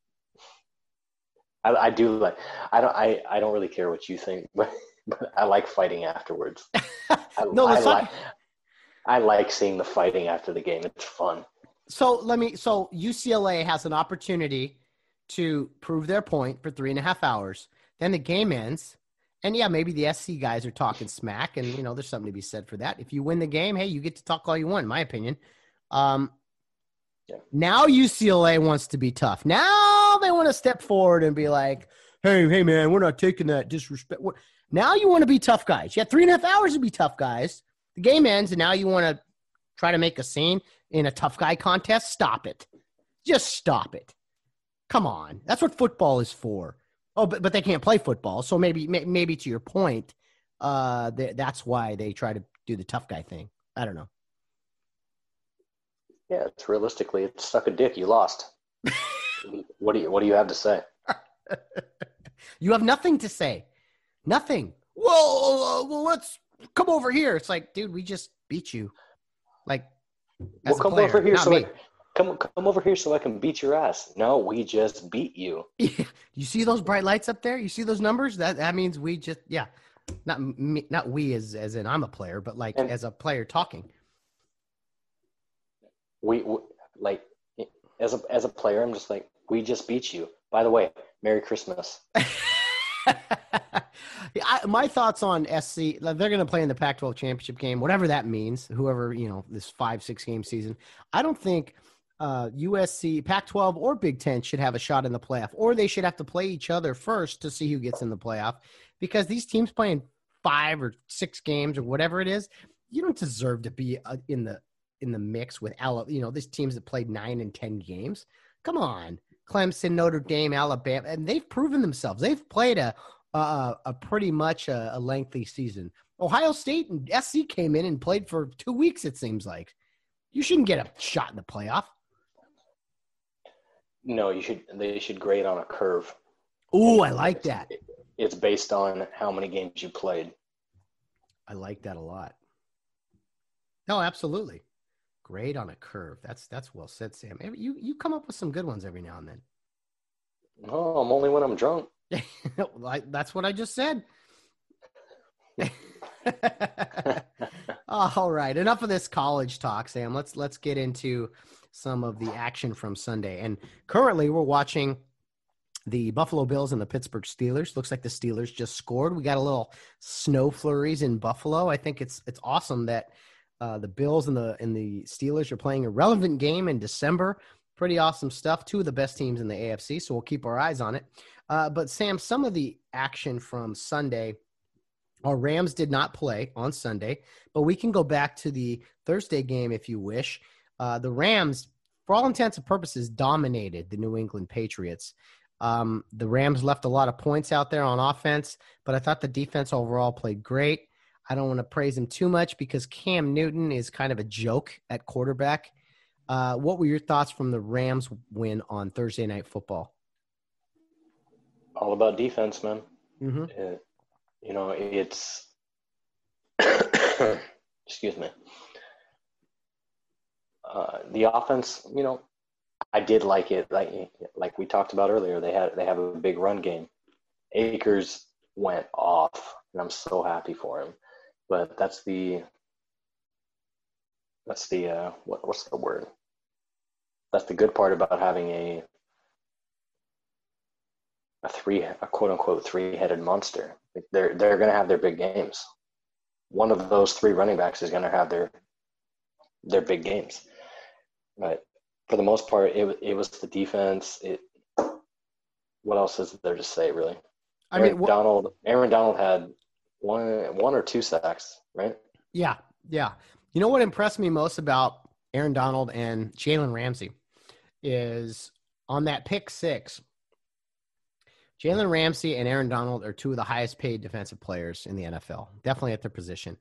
I, I do like I don't I, I don't really care what you think, but, but I like fighting afterwards. I, no, I like I like seeing the fighting after the game. It's fun. So let me. So UCLA has an opportunity to prove their point for three and a half hours. Then the game ends, and yeah, maybe the SC guys are talking smack, and you know there's something to be said for that. If you win the game, hey, you get to talk all you want. In my opinion. Um, yeah. Now UCLA wants to be tough. Now they want to step forward and be like, "Hey, hey, man, we're not taking that disrespect." Now you want to be tough guys. You had three and a half hours to be tough guys. The game ends, and now you want to try to make a scene in a tough guy contest. Stop it. Just stop it. Come on. That's what football is for. Oh, but, but they can't play football. So maybe maybe to your point, uh, that's why they try to do the tough guy thing. I don't know. Yeah, it's realistically, it's suck a dick. You lost. what do you What do you have to say? you have nothing to say. Nothing. Well, uh, well, let's come over here. It's like, dude, we just beat you. Like, well, come player, over here so me. I, come come over here so I can beat your ass. No, we just beat you. you see those bright lights up there? You see those numbers? That that means we just yeah, not me, not we as as in I'm a player, but like and, as a player talking we, we like as a as a player, I'm just like, we just beat you. By the way, Merry Christmas. I, my thoughts on SC, they're going to play in the Pac 12 championship game, whatever that means, whoever, you know, this five, six game season. I don't think uh, USC, Pac 12, or Big Ten should have a shot in the playoff, or they should have to play each other first to see who gets in the playoff because these teams playing five or six games or whatever it is, you don't deserve to be uh, in the in the mix with Alabama. You know, these teams that played nine and ten games. Come on, Clemson, Notre Dame, Alabama, and they've proven themselves. They've played a a, a pretty much a, a, lengthy season. Ohio State and SC came in and played for two weeks. It seems like you shouldn't get a shot in the playoff. No, you should. They should grade on a curve. Ooh, I like that. It's based on how many games you played. I like that a lot. No, absolutely. Grade on a curve. That's that's well said, Sam. You you come up with some good ones every now and then. Oh, I'm only when I'm drunk. that's what I just said. All right, enough of this college talk, Sam. Let's let's get into some of the action from Sunday. And currently, we're watching the Buffalo Bills and the Pittsburgh Steelers. Looks like the Steelers just scored. We got a little snow flurries in Buffalo. I think it's it's awesome that uh, the Bills and the and the Steelers are playing a relevant game in December. Pretty awesome stuff. Two of the best teams in the AFC, so we'll keep our eyes on it. Uh, but Sam, some of the action from Sunday. Our Rams did not play on Sunday, but we can go back to the Thursday game if you wish. Uh, the Rams, for all intents and purposes, dominated the New England Patriots. Um, the Rams left a lot of points out there on offense, but I thought the defense overall played great. I don't want to praise him too much because Cam Newton is kind of a joke at quarterback. Uh, what were your thoughts from the Rams win on Thursday Night Football? All about defense, man. Mm-hmm. Uh, you know, it's excuse me. Uh, the offense, you know, I did like it. Like like we talked about earlier, they had they have a big run game. Akers went off, and I'm so happy for him. But that's the that's the uh, what, what's the word? That's the good part about having a a three a quote unquote three headed monster. They're they're going to have their big games. One of those three running backs is going to have their their big games. But for the most part, it it was the defense. It what else is there to say really? I Aaron mean, wh- Donald Aaron Donald had one one or two sacks, right? Yeah, yeah. You know what impressed me most about Aaron Donald and Jalen Ramsey is on that pick six. Jalen Ramsey and Aaron Donald are two of the highest paid defensive players in the NFL, definitely at their position.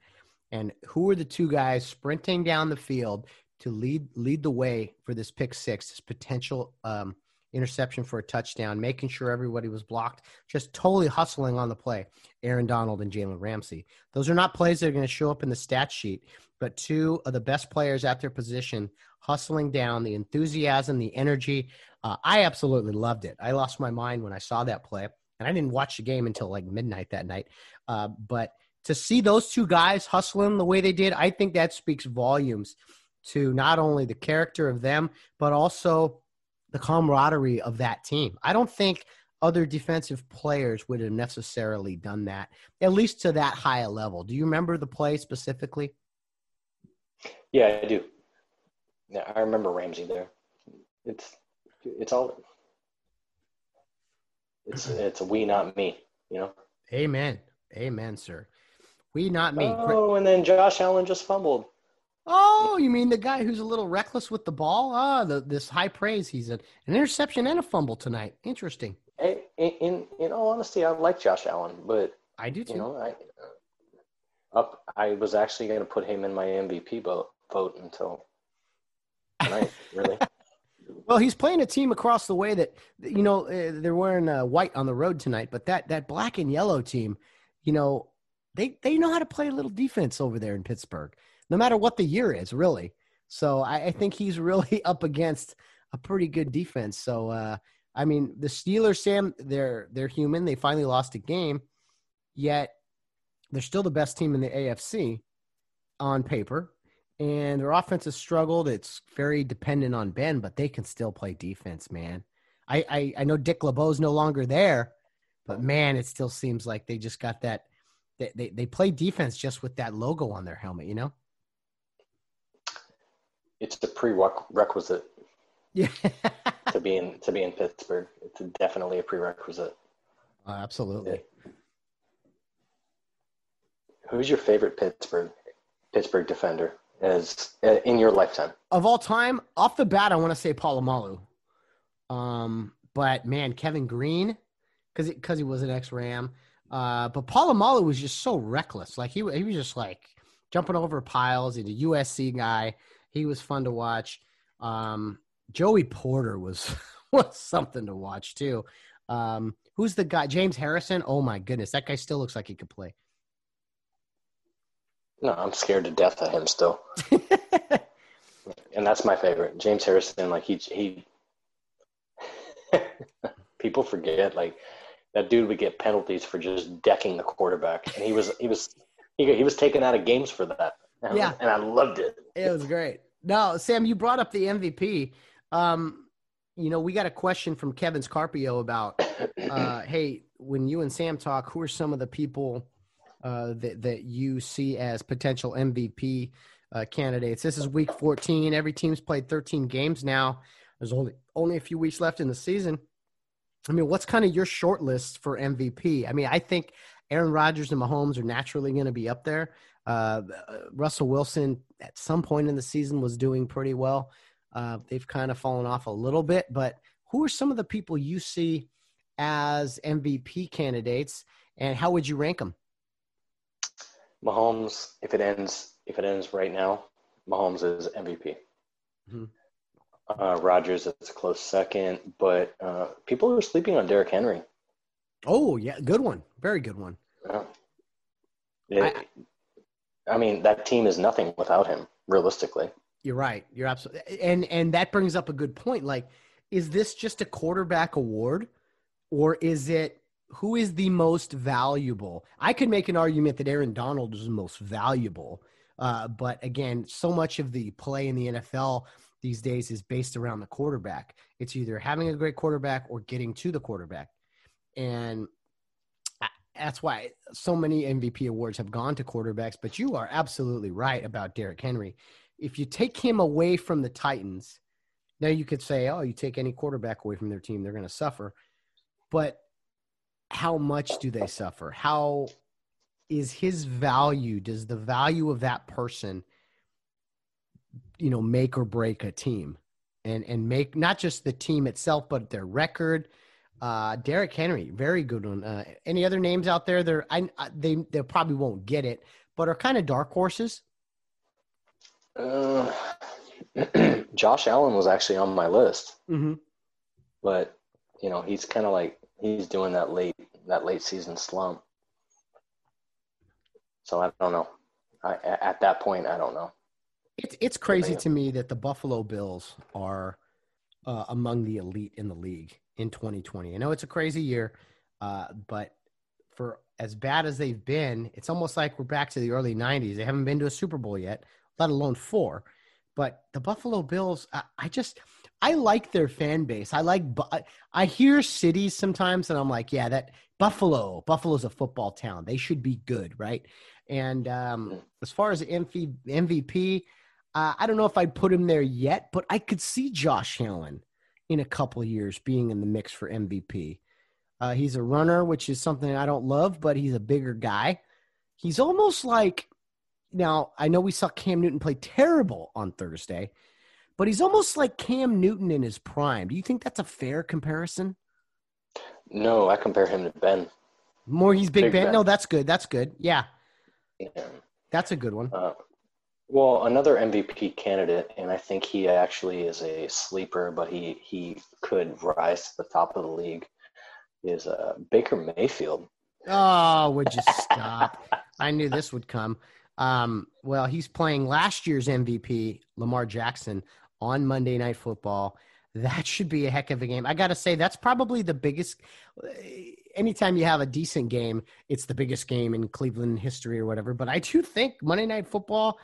And who are the two guys sprinting down the field to lead lead the way for this pick six, this potential um, interception for a touchdown, making sure everybody was blocked, just totally hustling on the play. Aaron Donald and Jalen Ramsey. Those are not plays that are going to show up in the stat sheet, but two of the best players at their position hustling down the enthusiasm, the energy. Uh, I absolutely loved it. I lost my mind when I saw that play, and I didn't watch the game until like midnight that night. Uh, but to see those two guys hustling the way they did, I think that speaks volumes to not only the character of them, but also the camaraderie of that team. I don't think other defensive players would have necessarily done that, at least to that high a level. Do you remember the play specifically? Yeah, I do. Yeah, I remember Ramsey there. It's it's all it's it's a we not me, you know. Amen. Amen, sir. We not me. Oh, and then Josh Allen just fumbled. Oh, you mean the guy who's a little reckless with the ball? Ah, the, this high praise. He's an, an interception and a fumble tonight. Interesting. In, in in all honesty, I like Josh Allen, but I do too. You know, I up. I was actually going to put him in my MVP vote vote until tonight. really. Well, he's playing a team across the way that you know uh, they're wearing uh, white on the road tonight, but that that black and yellow team, you know, they they know how to play a little defense over there in Pittsburgh no matter what the year is, really. So I, I think he's really up against a pretty good defense. So uh, I mean, the Steelers, Sam, they're they're human. They finally lost a game, yet they're still the best team in the AFC on paper. And their offense has struggled. It's very dependent on Ben, but they can still play defense, man. I, I, I know Dick LeBeau's no longer there, but man, it still seems like they just got that. They, they, they play defense just with that logo on their helmet, you know? it's a prerequisite. Yeah. to be in to be in Pittsburgh, it's definitely a prerequisite. Uh, absolutely. Yeah. Who's your favorite Pittsburgh Pittsburgh defender as uh, in your lifetime of all time? Off the bat, I want to say Polamalu. Um, but man, Kevin Greene, because because he was an ex Ram. Uh, but Polamalu was just so reckless. Like he he was just like jumping over piles. He's a USC guy. He was fun to watch. Um, Joey Porter was was something to watch too. Um, who's the guy? James Harrison. Oh my goodness, that guy still looks like he could play. No, I'm scared to death of him still. and that's my favorite, James Harrison. Like he he. People forget like that dude would get penalties for just decking the quarterback, and he was he was he, he was taken out of games for that. And, yeah, and I loved it. It was great. No, Sam, you brought up the MVP. Um, you know, we got a question from Kevin Scarpio about, uh, hey, when you and Sam talk, who are some of the people uh, that that you see as potential MVP uh, candidates? This is Week 14. Every team's played 13 games now. There's only only a few weeks left in the season. I mean, what's kind of your short list for MVP? I mean, I think Aaron Rodgers and Mahomes are naturally going to be up there. Uh, Russell Wilson at some point in the season was doing pretty well. Uh, they've kind of fallen off a little bit, but who are some of the people you see as MVP candidates, and how would you rank them? Mahomes, if it ends, if it ends right now, Mahomes is MVP. Mm-hmm. Uh, Rodgers is a close second, but uh, people are sleeping on Derrick Henry. Oh yeah, good one, very good one. Yeah. It, I, I mean, that team is nothing without him, realistically. You're right. You're absolutely, and and that brings up a good point. Like, is this just a quarterback award, or is it who is the most valuable? I could make an argument that Aaron Donald is the most valuable, uh, but again, so much of the play in the NFL these days is based around the quarterback. It's either having a great quarterback or getting to the quarterback. And that's why so many MVP awards have gone to quarterbacks. But you are absolutely right about Derrick Henry. If you take him away from the Titans, now you could say, oh, you take any quarterback away from their team, they're going to suffer. But how much do they suffer? How is his value? Does the value of that person – you know make or break a team and and make not just the team itself but their record uh Derrick Henry very good one uh, any other names out there there I, I they they probably won't get it but are kind of dark horses uh, Josh Allen was actually on my list mm-hmm. but you know he's kind of like he's doing that late that late season slump so I don't know I, at that point I don't know it's it's crazy to me that the Buffalo Bills are uh, among the elite in the league in 2020. I know it's a crazy year, uh, but for as bad as they've been, it's almost like we're back to the early 90s. They haven't been to a Super Bowl yet, let alone four. But the Buffalo Bills, I, I just I like their fan base. I like I hear cities sometimes, and I'm like, yeah, that Buffalo, Buffalo's a football town. They should be good, right? And um, as far as MVP, uh, I don't know if I'd put him there yet, but I could see Josh Allen in a couple years being in the mix for MVP. Uh, he's a runner, which is something I don't love, but he's a bigger guy. He's almost like now. I know we saw Cam Newton play terrible on Thursday, but he's almost like Cam Newton in his prime. Do you think that's a fair comparison? No, I compare him to Ben. More, he's Big, Big ben? ben? No, that's good. That's good. Yeah, yeah. that's a good one. Uh, well, another MVP candidate, and I think he actually is a sleeper, but he he could rise to the top of the league. Is uh, Baker Mayfield? Oh, would you stop? I knew this would come. Um, well, he's playing last year's MVP, Lamar Jackson, on Monday Night Football. That should be a heck of a game. I got to say, that's probably the biggest. Anytime you have a decent game, it's the biggest game in Cleveland history or whatever. But I do think Monday Night Football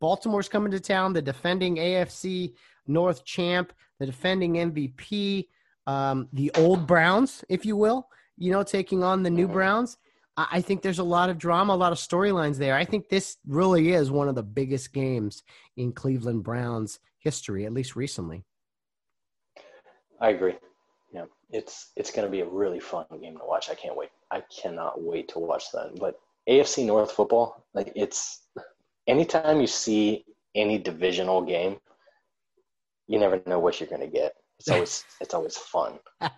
Baltimore's coming to town, the defending AFC North champ, the defending MVP, um, the old Browns, if you will, you know, taking on the new mm-hmm. Browns. I think there's a lot of drama, a lot of storylines there. I think this really is one of the biggest games in Cleveland Browns history, at least recently. I agree. Yeah, it's it's going to be a really fun game to watch. I can't wait. I cannot wait to watch that. But AFC North football, like it's anytime you see any divisional game, you never know what you're going to get. It's always it's always fun.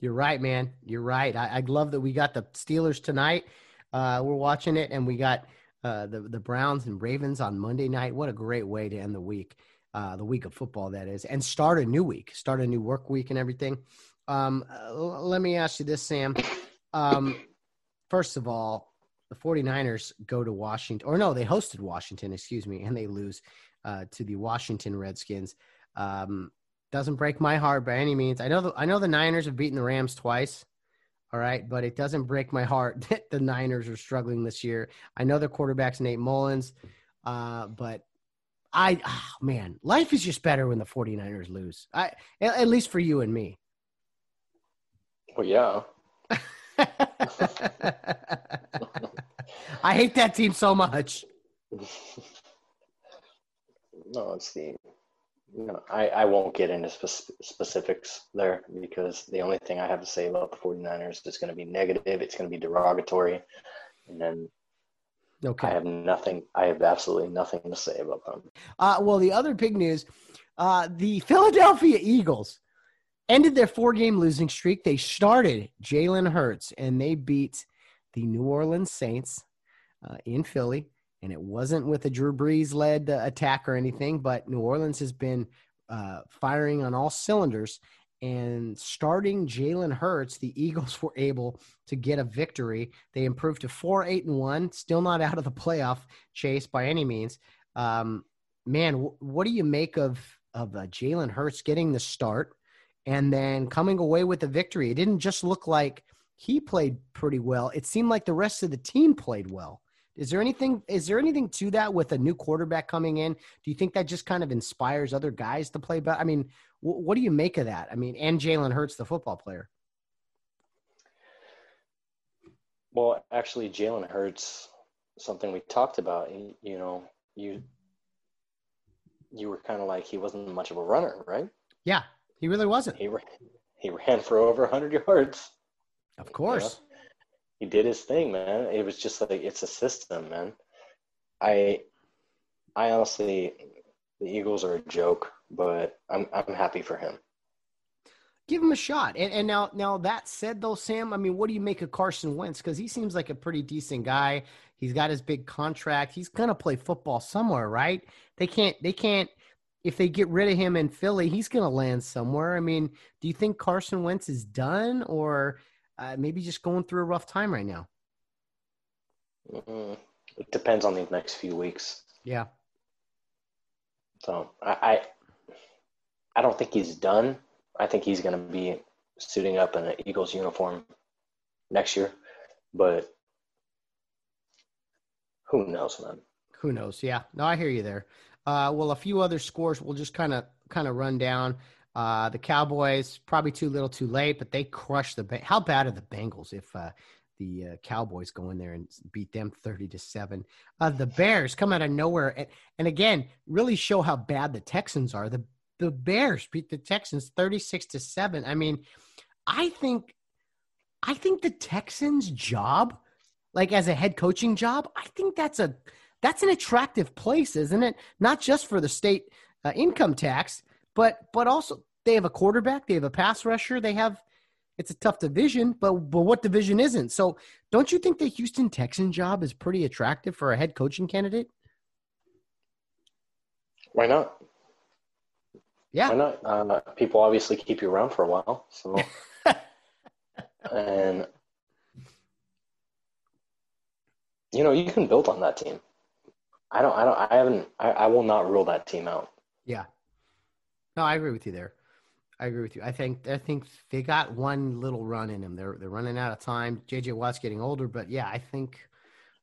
You're right, man. You're right. I, I love that we got the Steelers tonight. Uh, we're watching it, and we got uh, the the Browns and Ravens on Monday night. What a great way to end the week, uh, the week of football that is, and start a new week, start a new work week, and everything. Um, uh, let me ask you this, Sam. Um, first of all, the 49ers go to Washington, or no, they hosted Washington, excuse me, and they lose uh, to the Washington Redskins. Um, doesn't break my heart by any means. I know the, I know the Niners have beaten the Rams twice. All right, but it doesn't break my heart that the Niners are struggling this year. I know their quarterback's Nate Mullens, uh, but I, oh man, life is just better when the 49ers lose. I, at, at least for you and me. Well, yeah. I hate that team so much. No, it's the. You know, I, I won't get into spe- specifics there because the only thing I have to say about the 49ers is going to be negative. It's going to be derogatory. And then okay. I have nothing. I have absolutely nothing to say about them. Uh, well, the other big news uh, the Philadelphia Eagles ended their four game losing streak. They started Jalen Hurts and they beat the New Orleans Saints uh, in Philly. And it wasn't with a Drew Brees led uh, attack or anything, but New Orleans has been uh, firing on all cylinders. And starting Jalen Hurts, the Eagles were able to get a victory. They improved to four, eight, and one. Still not out of the playoff chase by any means. Um, man, w- what do you make of of uh, Jalen Hurts getting the start and then coming away with the victory? It didn't just look like he played pretty well. It seemed like the rest of the team played well. Is there anything is there anything to that with a new quarterback coming in? Do you think that just kind of inspires other guys to play better? I mean, w- what do you make of that? I mean, and Jalen Hurts, the football player. Well, actually, Jalen Hurts, something we talked about. You know, you you were kind of like he wasn't much of a runner, right? Yeah, he really wasn't. He ran, he ran for over 100 yards. Of course. He did his thing, man. It was just like it's a system, man. I I honestly the Eagles are a joke, but I'm I'm happy for him. Give him a shot. And, and now now that said though, Sam, I mean, what do you make of Carson Wentz? Because he seems like a pretty decent guy. He's got his big contract. He's gonna play football somewhere, right? They can't they can't if they get rid of him in Philly, he's to land somewhere. I mean, do you think Carson Wentz is done or uh, maybe just going through a rough time right now? Mm-hmm. It depends on the next few weeks. Yeah. So I, I, I don't think he's done. I think he's going to be suiting up in an Eagles uniform next year, but who knows, man? Who knows? Yeah. No, I hear you there. Uh, well, a few other scores we'll just kind of kind of run down. Uh, the Cowboys probably too little, too late, but they crushed the. How bad are the Bengals if uh, the uh, Cowboys go in there and beat them thirty to seven? Uh, the Bears come out of nowhere and, and again really show how bad the Texans are. The the Bears beat the Texans thirty six to seven. I mean, I think, I think the Texans' job, like as a head coaching job, I think that's a that's an attractive place, isn't it? Not just for the state uh, income tax but but also they have a quarterback, they have a pass rusher, they have it's a tough division, but but what division isn't? So don't you think the Houston Texan job is pretty attractive for a head coaching candidate? Why not? Yeah. Why not? Uh, people obviously keep you around for a while, so and you know you can build on that team. I don't. I don't. I haven't. I, I will not rule that team out. Yeah. No, I agree with you there. I agree with you. I think I think they got one little run in them. They're they're running out of time. JJ Watt's getting older, but yeah, I think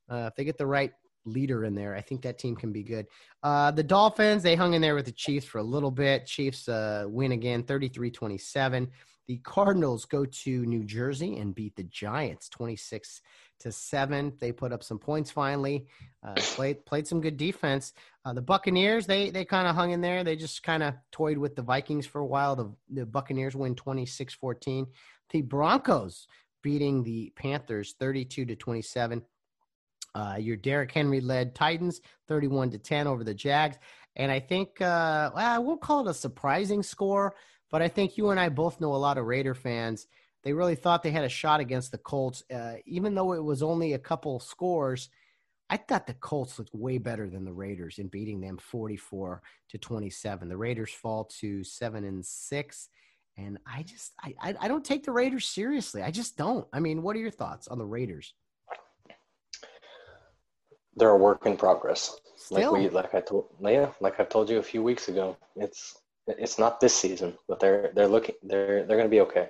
uh, if they get the right leader in there, I think that team can be good. Uh, the Dolphins, they hung in there with the Chiefs for a little bit. Chiefs uh, win again, 33-27. The Cardinals go to New Jersey and beat the Giants 26 to 7. They put up some points finally. Uh, played played some good defense. Uh, the Buccaneers, they they kind of hung in there. They just kind of toyed with the Vikings for a while. The, the Buccaneers win 26-14. The Broncos beating the Panthers 32 to 27. Uh, your Derrick Henry led Titans 31 to 10 over the Jags. And I think, uh, well, I won't call it a surprising score, but I think you and I both know a lot of Raider fans. They really thought they had a shot against the Colts, uh, even though it was only a couple scores. I thought the Colts looked way better than the Raiders in beating them 44 to 27. The Raiders fall to seven and six. And I just, I, I don't take the Raiders seriously. I just don't. I mean, what are your thoughts on the Raiders? They're a work in progress. Still? Like we, like I told, yeah, like I told you a few weeks ago. It's it's not this season, but they're they're looking they're they're going to be okay.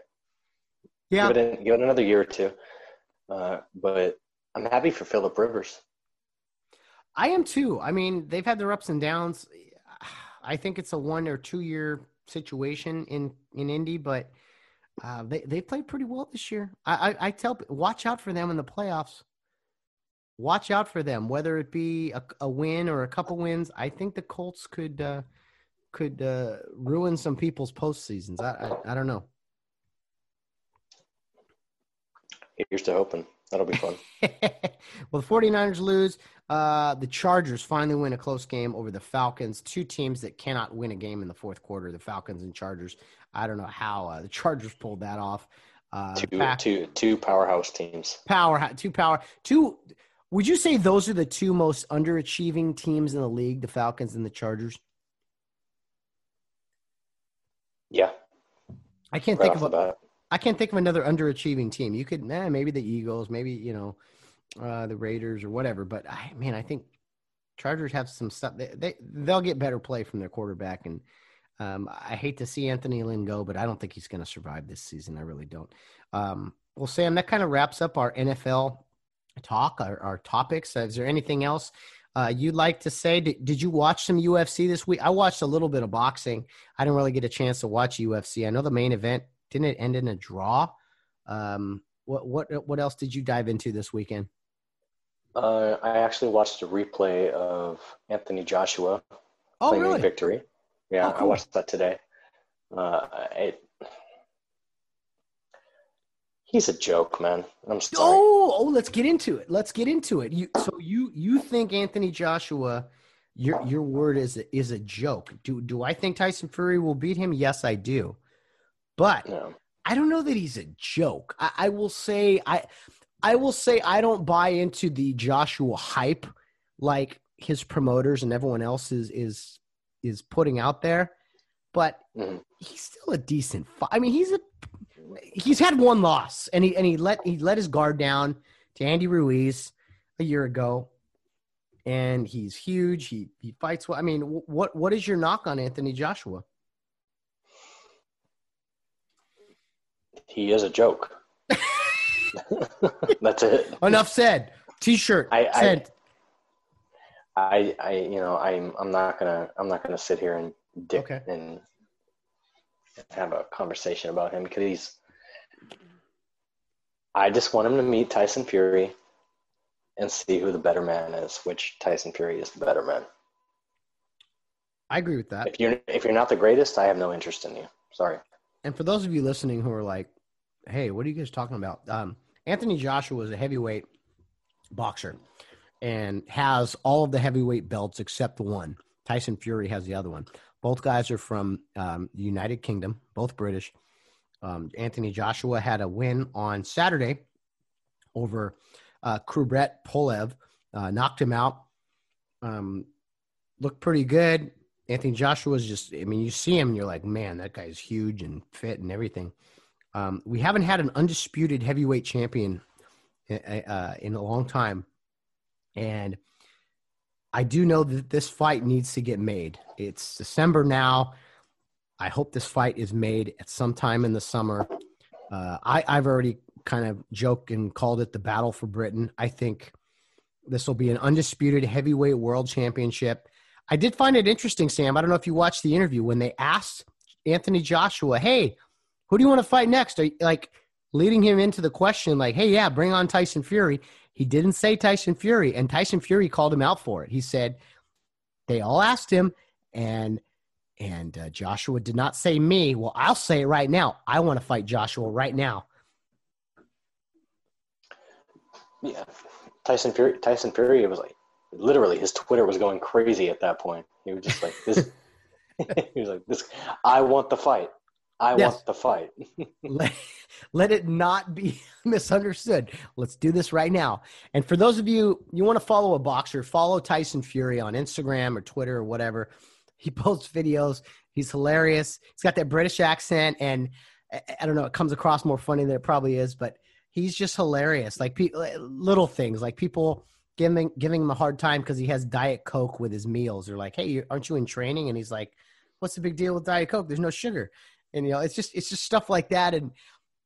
Yeah, give it, in, give it another year or two. Uh, but I'm happy for Philip Rivers. I am too. I mean, they've had their ups and downs. I think it's a one or two year situation in in Indy, but uh, they they played pretty well this year. I, I, I tell watch out for them in the playoffs. Watch out for them, whether it be a, a win or a couple wins. I think the Colts could uh, could uh, ruin some people's postseasons. I, I, I don't know. Here's to hoping. That'll be fun. well, the 49ers lose. Uh, the Chargers finally win a close game over the Falcons. Two teams that cannot win a game in the fourth quarter, the Falcons and Chargers. I don't know how uh, the Chargers pulled that off. Uh, two, Pack- two, two powerhouse teams. Power, two power, two. Would you say those are the two most underachieving teams in the league, the Falcons and the Chargers? Yeah. I can't right think of a. I can't think of another underachieving team. You could, eh, maybe the Eagles, maybe you know, uh, the Raiders or whatever. But I, man, I think Chargers have some stuff. They, they they'll get better play from their quarterback, and um, I hate to see Anthony Lynn go, but I don't think he's going to survive this season. I really don't. Um, well, Sam, that kind of wraps up our NFL talk, our, our topics. Is there anything else uh, you'd like to say? Did, did you watch some UFC this week? I watched a little bit of boxing. I didn't really get a chance to watch UFC. I know the main event didn't it end in a draw. Um, what what what else did you dive into this weekend? Uh, I actually watched a replay of Anthony Joshua Oh, claiming really? victory. Yeah, Oh, I watched that today. Uh, it, he's a joke, man. I'm sorry. Oh, oh, let's get into it. Let's get into it. You so you you think Anthony Joshua your your word is a, is a joke. Do do I think Tyson Fury will beat him? Yes, I do. But. I don't know that he's a joke. I, I will say I I will say I don't buy into the Joshua hype like his promoters and everyone else is is is putting out there. But Mhm. he's still a decent fight. I mean, he's a he's had one loss and he and he let he let his guard down to Andy Ruiz a year ago. And he's huge. He he fights well. I mean, what what is your knock on Anthony Joshua? He is a joke. That's it. Enough said. T-shirt I- I- sent. I, I, you know, I'm, I'm not gonna, I'm not gonna sit here and dick Okay. and have a conversation about him because he's. I just want him to meet Tyson Fury, and see who the better man is. Which Tyson Fury is the better man. I agree with that. If you're, if you're not the greatest, I have no interest in you. Sorry. And for those of you listening who are like, "Hey, what are you guys talking about?" Um, Anthony Joshua is a heavyweight boxer and has all of the heavyweight belts except one. Tyson Fury has the other one. Both guys are from um, the United Kingdom, both British. Um, Anthony Joshua had a win on Saturday over uh, Kubrat Pulev, uh, knocked him out. Um, looked pretty good. Anthony Joshua is just, I mean, you see him you're like, man, that guy's huge and fit and everything. Um, we haven't had an undisputed heavyweight champion uh, uh, in a long time. And I do know that this fight needs to get made. It's December now. I hope this fight is made at some time in the summer. Uh, I, I've already kind of joked and called it the battle for Britain. I think this will be an undisputed heavyweight world championship. I did find it interesting, Sam. I don't know if you watched the interview when they asked Anthony Joshua, "Hey, who do you want to fight next?" Are you, like leading him into the question, like, "Hey, yeah, bring on Tyson Fury." He didn't say Tyson Fury, and Tyson Fury called him out for it. He said they all asked him, and and uh, Joshua did not say me. Well, I'll say it right now. I want to fight Joshua right now. Yeah, Tyson Fury. Tyson Fury. Was like literally his Twitter was going crazy at that point. He was just like this. he was like this. I want the fight. I Yes. want the fight. let, let it not be misunderstood. Let's do this right now. And for those of you you want to follow a boxer, follow Tyson Fury on Instagram or Twitter or whatever. He posts videos. He's hilarious. He's got that British accent, and I, I don't know. It comes across more funny than it probably is, but he's just hilarious. Like pe- little things, like people giving giving him a hard time because he has Diet Coke with his meals. They're like, "Hey, aren't you in training?" And he's like, "What's the big deal with Diet Coke? There's no sugar." And you know, it's just it's just stuff like that. And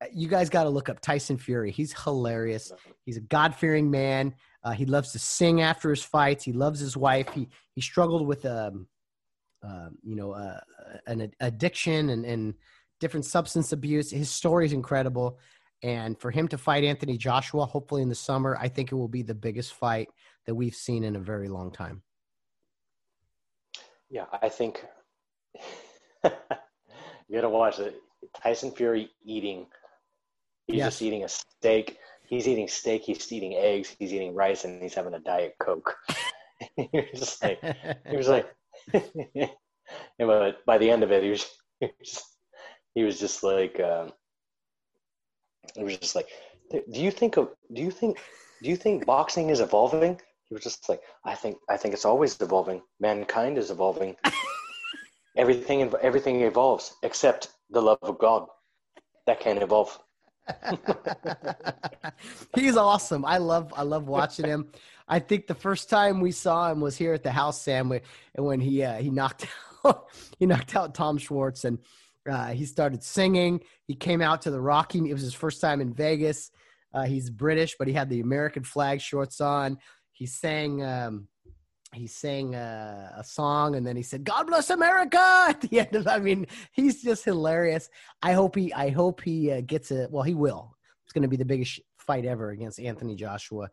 uh, you guys got to look up Tyson Fury. He's hilarious. He's a God fearing man. Uh, he loves to sing after his fights. He loves his wife. He he struggled with um, uh, you know, uh, an ad- addiction and and different substance abuse. His story is incredible. And for him to fight Anthony Joshua, hopefully in the summer, I think it will be the biggest fight that we've seen in a very long time. Yeah, I think you gotta watch it. Tyson Fury eating. He's Yes. just eating a steak. He's eating steak. He's eating eggs. He's eating rice, and he's having a diet coke. You're just like he was like, but by the end of it, he was he was just, he was just like um, he was just like, do you think of do you think do you think boxing is evolving? He was just like, I think I think it's always evolving. Mankind is evolving. Everything everything evolves except The love of God. That can evolve. He's awesome. I love I love watching him. I think the first time we saw him was here at the house, Sam, and when he uh, he knocked out he knocked out Tom Schwarz, and uh, he started singing. He came out to the Rocky. It was his first time in Vegas. Uh, he's British, but he had the American flag shorts on. He sang. Um, he sang uh, a song and then he said god bless america! At the end of i mean he's just hilarious. I hope he i hope he uh, gets it well he will. It's going to be the biggest fight ever against anthony joshua.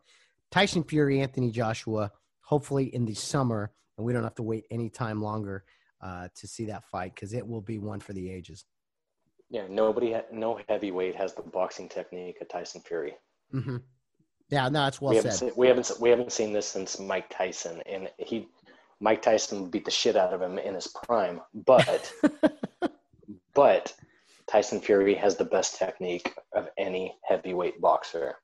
Tyson fury anthony joshua hopefully in the summer and we don't have to wait any time longer uh, to see that fight because it will be one for the ages. Yeah nobody no heavyweight has the boxing technique of tyson fury. Mm-hmm. Yeah, no, it's well we said. Haven't seen, we haven't we haven't seen this since Mike Tyson, and he Mike Tyson beat the shit out of him in his prime, but but Tyson Fury has the best technique of any heavyweight boxer.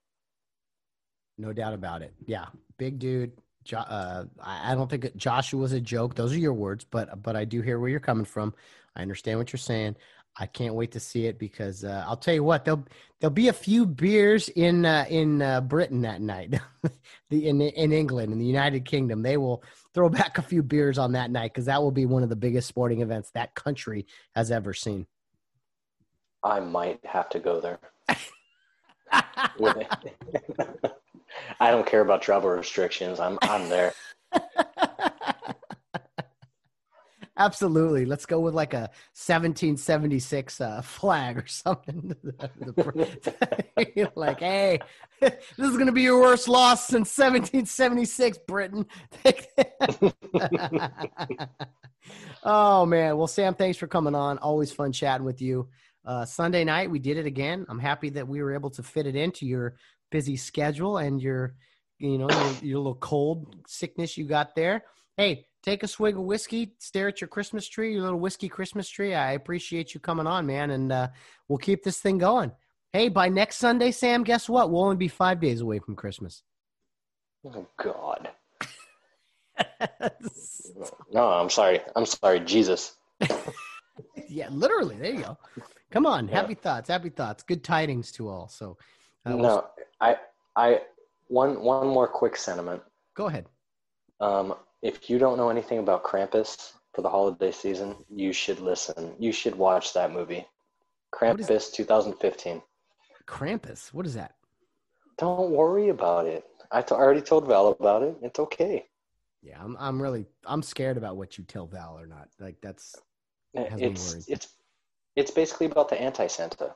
No doubt about it. Yeah, big dude. Uh, I don't think Joshua was a joke. Those are your words, but but I do hear where you're coming from. I understand what you're saying. I can't wait to see it because uh, I'll tell you what there'll there'll be a few beers in uh, in uh, Britain that night, the in in England in the United Kingdom they will throw back a few beers on that night because that will be one of the biggest sporting events that country has ever seen. I might have to go there. I don't care about travel restrictions. I'm I'm there. Absolutely. Let's go with like a 1776 uh, flag or something. like, hey, this is going to be your worst loss since 1776, Britain. oh, man. Well, Sam, thanks for coming on. Always fun chatting with you. Uh, Sunday night, we did it again. I'm happy that we were able to fit it into your busy schedule and your, you know, your, your little cold sickness you got there. Hey, take a swig of whiskey, stare at your Christmas tree, your little whiskey Christmas tree. I appreciate you coming on, man, and uh, we'll keep this thing going. Hey, by next Sunday, Sam, guess what? We'll only be five days away from Christmas. Oh God. no, I'm sorry. I'm sorry, Jesus. yeah, literally. There you go. Come on, yeah. happy thoughts, happy thoughts. Good tidings to all. So, uh, no, I, I, one, one more quick sentiment. Go ahead. Um, if you don't know anything about Krampus for the holiday season, you should listen. You should watch that movie. Krampus 2015. Krampus? What is that? Don't worry about it. I t- already told Val about it. It's okay. Yeah, I'm. I'm really. I'm scared about what you tell Val or not. Like that's. That it's it's it's basically about the anti Santa.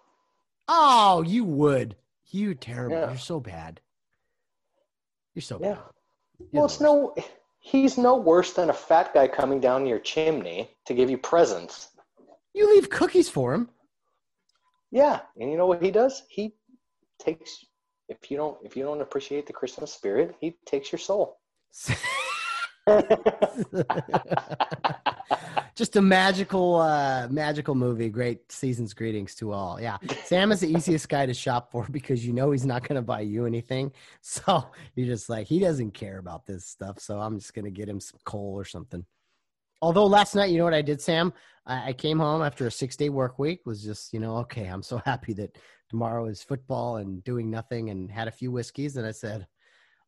Oh, you would. You terrible. Yeah. You're so bad. You're so yeah. bad. You're well, it's no he's no worse than a fat guy coming down your chimney to give you presents. You leave cookies for him. Yeah, and you know what he does? He takes if you don't if you don't appreciate the Christmas spirit, he takes your soul. just a magical, uh, magical movie. Great season's greetings to all. Yeah, Sam is the easiest guy to shop for because you know he's not going to buy you anything. So you're just like he doesn't care about this stuff. So I'm just going to get him some coal or something. Although last night, you know what I did, Sam? I, I came home after a six day work week. Was just you know okay. I'm so happy that tomorrow is football and doing nothing, and had a few whiskeys. And I said,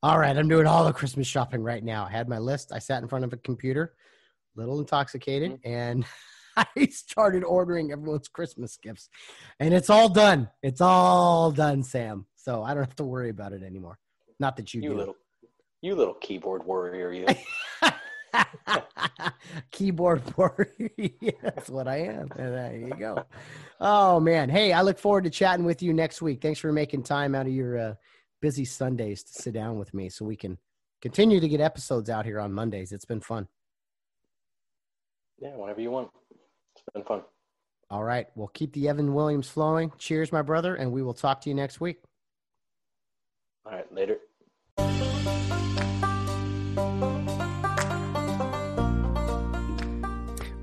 all right, I'm doing all the Christmas shopping right now. I had my list. I sat in front of a computer little intoxicated, mm-hmm. and I started ordering everyone's Christmas gifts. And it's all done. It's all done, Sam. So I don't have to worry about it anymore. Not that you, you do. little you little keyboard warrior, you. keyboard warrior. That's what I am. And there you go. Oh man. Hey, I look forward to chatting with you next week. Thanks for making time out of your uh, busy Sundays to sit down with me so we can continue to get episodes out here on Mondays. It's been fun. Yeah, whenever you want. It's been fun. All right. Well, keep the Evan Williams flowing. Cheers, my brother, and we will talk to you next week. All right. Later.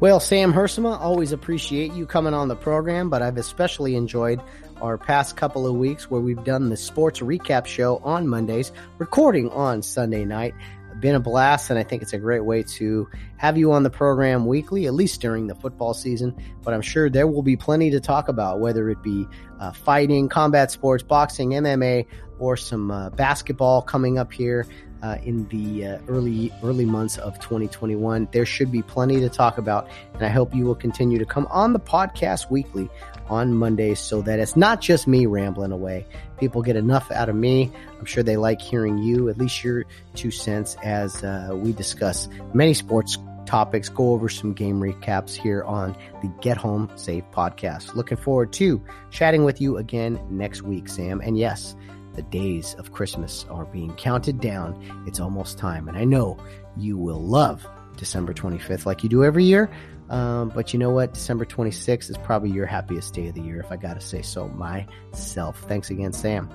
Well, Sam Hersema, always appreciate you coming on the program, but I've especially enjoyed our past couple of weeks where we've done the sports recap show on Mondays, recording on Sunday night been a blast, and I think it's a great way to have you on the program weekly, at least during the football season. But I'm sure there will be plenty to talk about, whether it be uh, fighting, combat sports, boxing, MMA, or some uh, basketball coming up here. Uh, in the uh, early early months of 2021. There should be plenty to talk about, and I hope you will continue to come on the podcast weekly on Mondays so that it's not just me rambling away. People get enough out of me. I'm sure they like hearing you, at least your two cents, as uh, we discuss many sports topics, go over some game recaps here on the Get Home Safe podcast. Looking forward to chatting with you again next week, Sam. And yes, the days of Christmas are being counted down. It's almost time. And I know you will love December 25th like you do every year. Um, but you know what? December 26th is probably your happiest day of the year, if I got to say so myself. Thanks again, Sam.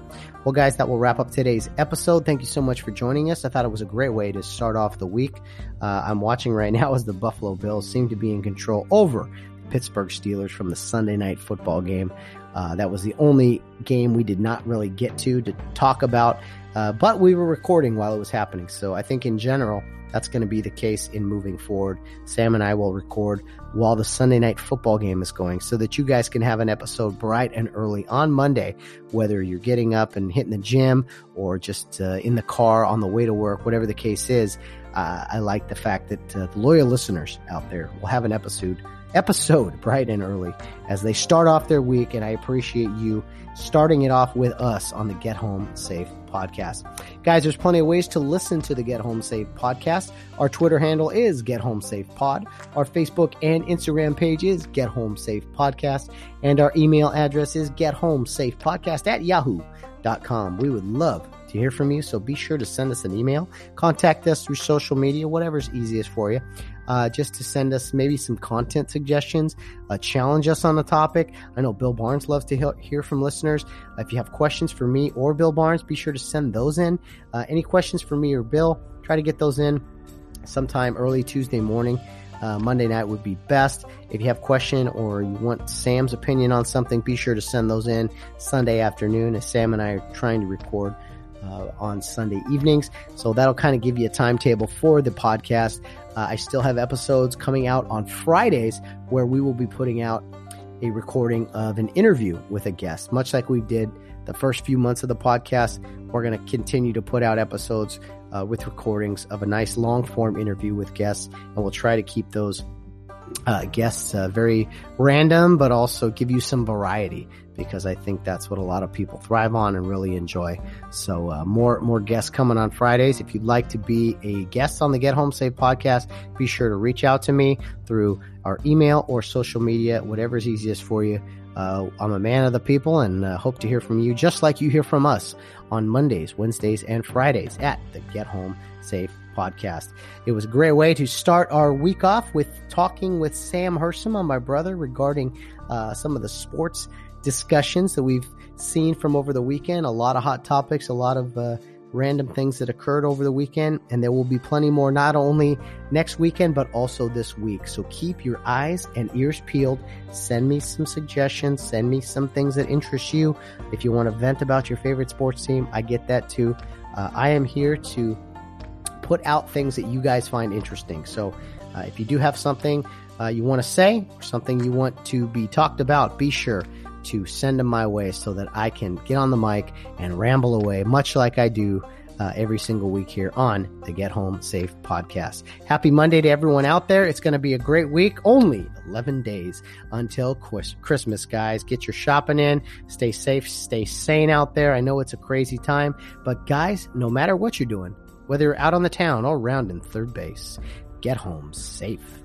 Well, guys, that will wrap up today's episode. Thank you so much for joining us. I thought it was a great way to start off the week. Uh, I'm watching right now as the Buffalo Bills seem to be in control over Pittsburgh Steelers from the Sunday night football game. Uh, that was the only game we did not really get to to talk about, uh, but we were recording while it was happening. So I think in general, that's going to be the case in moving forward. Sam and I will record while the Sunday night football game is going so that you guys can have an episode bright and early on Monday, whether you're getting up and hitting the gym or just uh, in the car on the way to work, whatever the case is. Uh, I like the fact that uh, the loyal listeners out there will have an episode episode bright and early as they start off their week. And I appreciate you starting it off with us on the Get Home Safe podcast. Guys, there's plenty of ways to listen to the Get Home Safe podcast. Our Twitter handle is Get Home Safe Pod. Our Facebook and Instagram page is Get Home Safe Podcast. And our email address is Get Home Safe Podcast at yahoo.com. We would love to hear from you. So be sure to send us an email, contact us through social media, whatever's easiest for you uh, just to send us maybe some content suggestions, uh, challenge us on the topic. I know Bill Barnes loves to hear from listeners. Uh, if you have questions for me or Bill Barnes, be sure to send those in. Uh, any questions for me or Bill, try to get those in sometime early Tuesday morning. Uh, Monday night would be best. If you have question or you want Sam's opinion on something, be sure to send those in Sunday afternoon as Sam and I are trying to record uh, on Sunday evenings. So that'll kind of give you a timetable for the podcast. Uh, I still have episodes coming out on Fridays where we will be putting out a recording of an interview with a guest, much like we did the first few months of the podcast. We're going to continue to put out episodes uh, with recordings of a nice long form interview with guests, and we'll try to keep those uh, guests uh, very random, but also give you some variety because I think that's what a lot of people thrive on and really enjoy. So uh, more more guests coming on Fridays. If you'd like to be a guest on the Get Home Safe podcast, be sure to reach out to me through our email or social media, whatever's easiest for you. Uh, I'm a man of the people and uh, hope to hear from you just like you hear from us on Mondays, Wednesdays, and Fridays at the Get Home Safe podcast. It was a great way to start our week off with talking with Sam Hersema, my brother, regarding uh, some of the sports discussions that we've seen from over the weekend. A lot of hot topics, a lot of uh, random things that occurred over the weekend, and there will be plenty more not only next weekend but also this week. So keep your eyes and ears peeled. Send me some suggestions. Send me some things that interest you. If you want to vent about your favorite sports team, I get that too. Uh, I am here to put out things that you guys find interesting. So uh, if you do have something uh, you want to say or something you want to be talked about, be sure to send them my way so that I can get on the mic and ramble away, much like I do uh, every single week here on the Get Home Safe podcast. Happy Monday to everyone out there. It's going to be a great week. Only 11 days until Christmas, guys. Get your shopping in. Stay safe. Stay sane out there. I know it's a crazy time, but guys, no matter what you're doing, whether you're out on the town or around in third base, get home safe.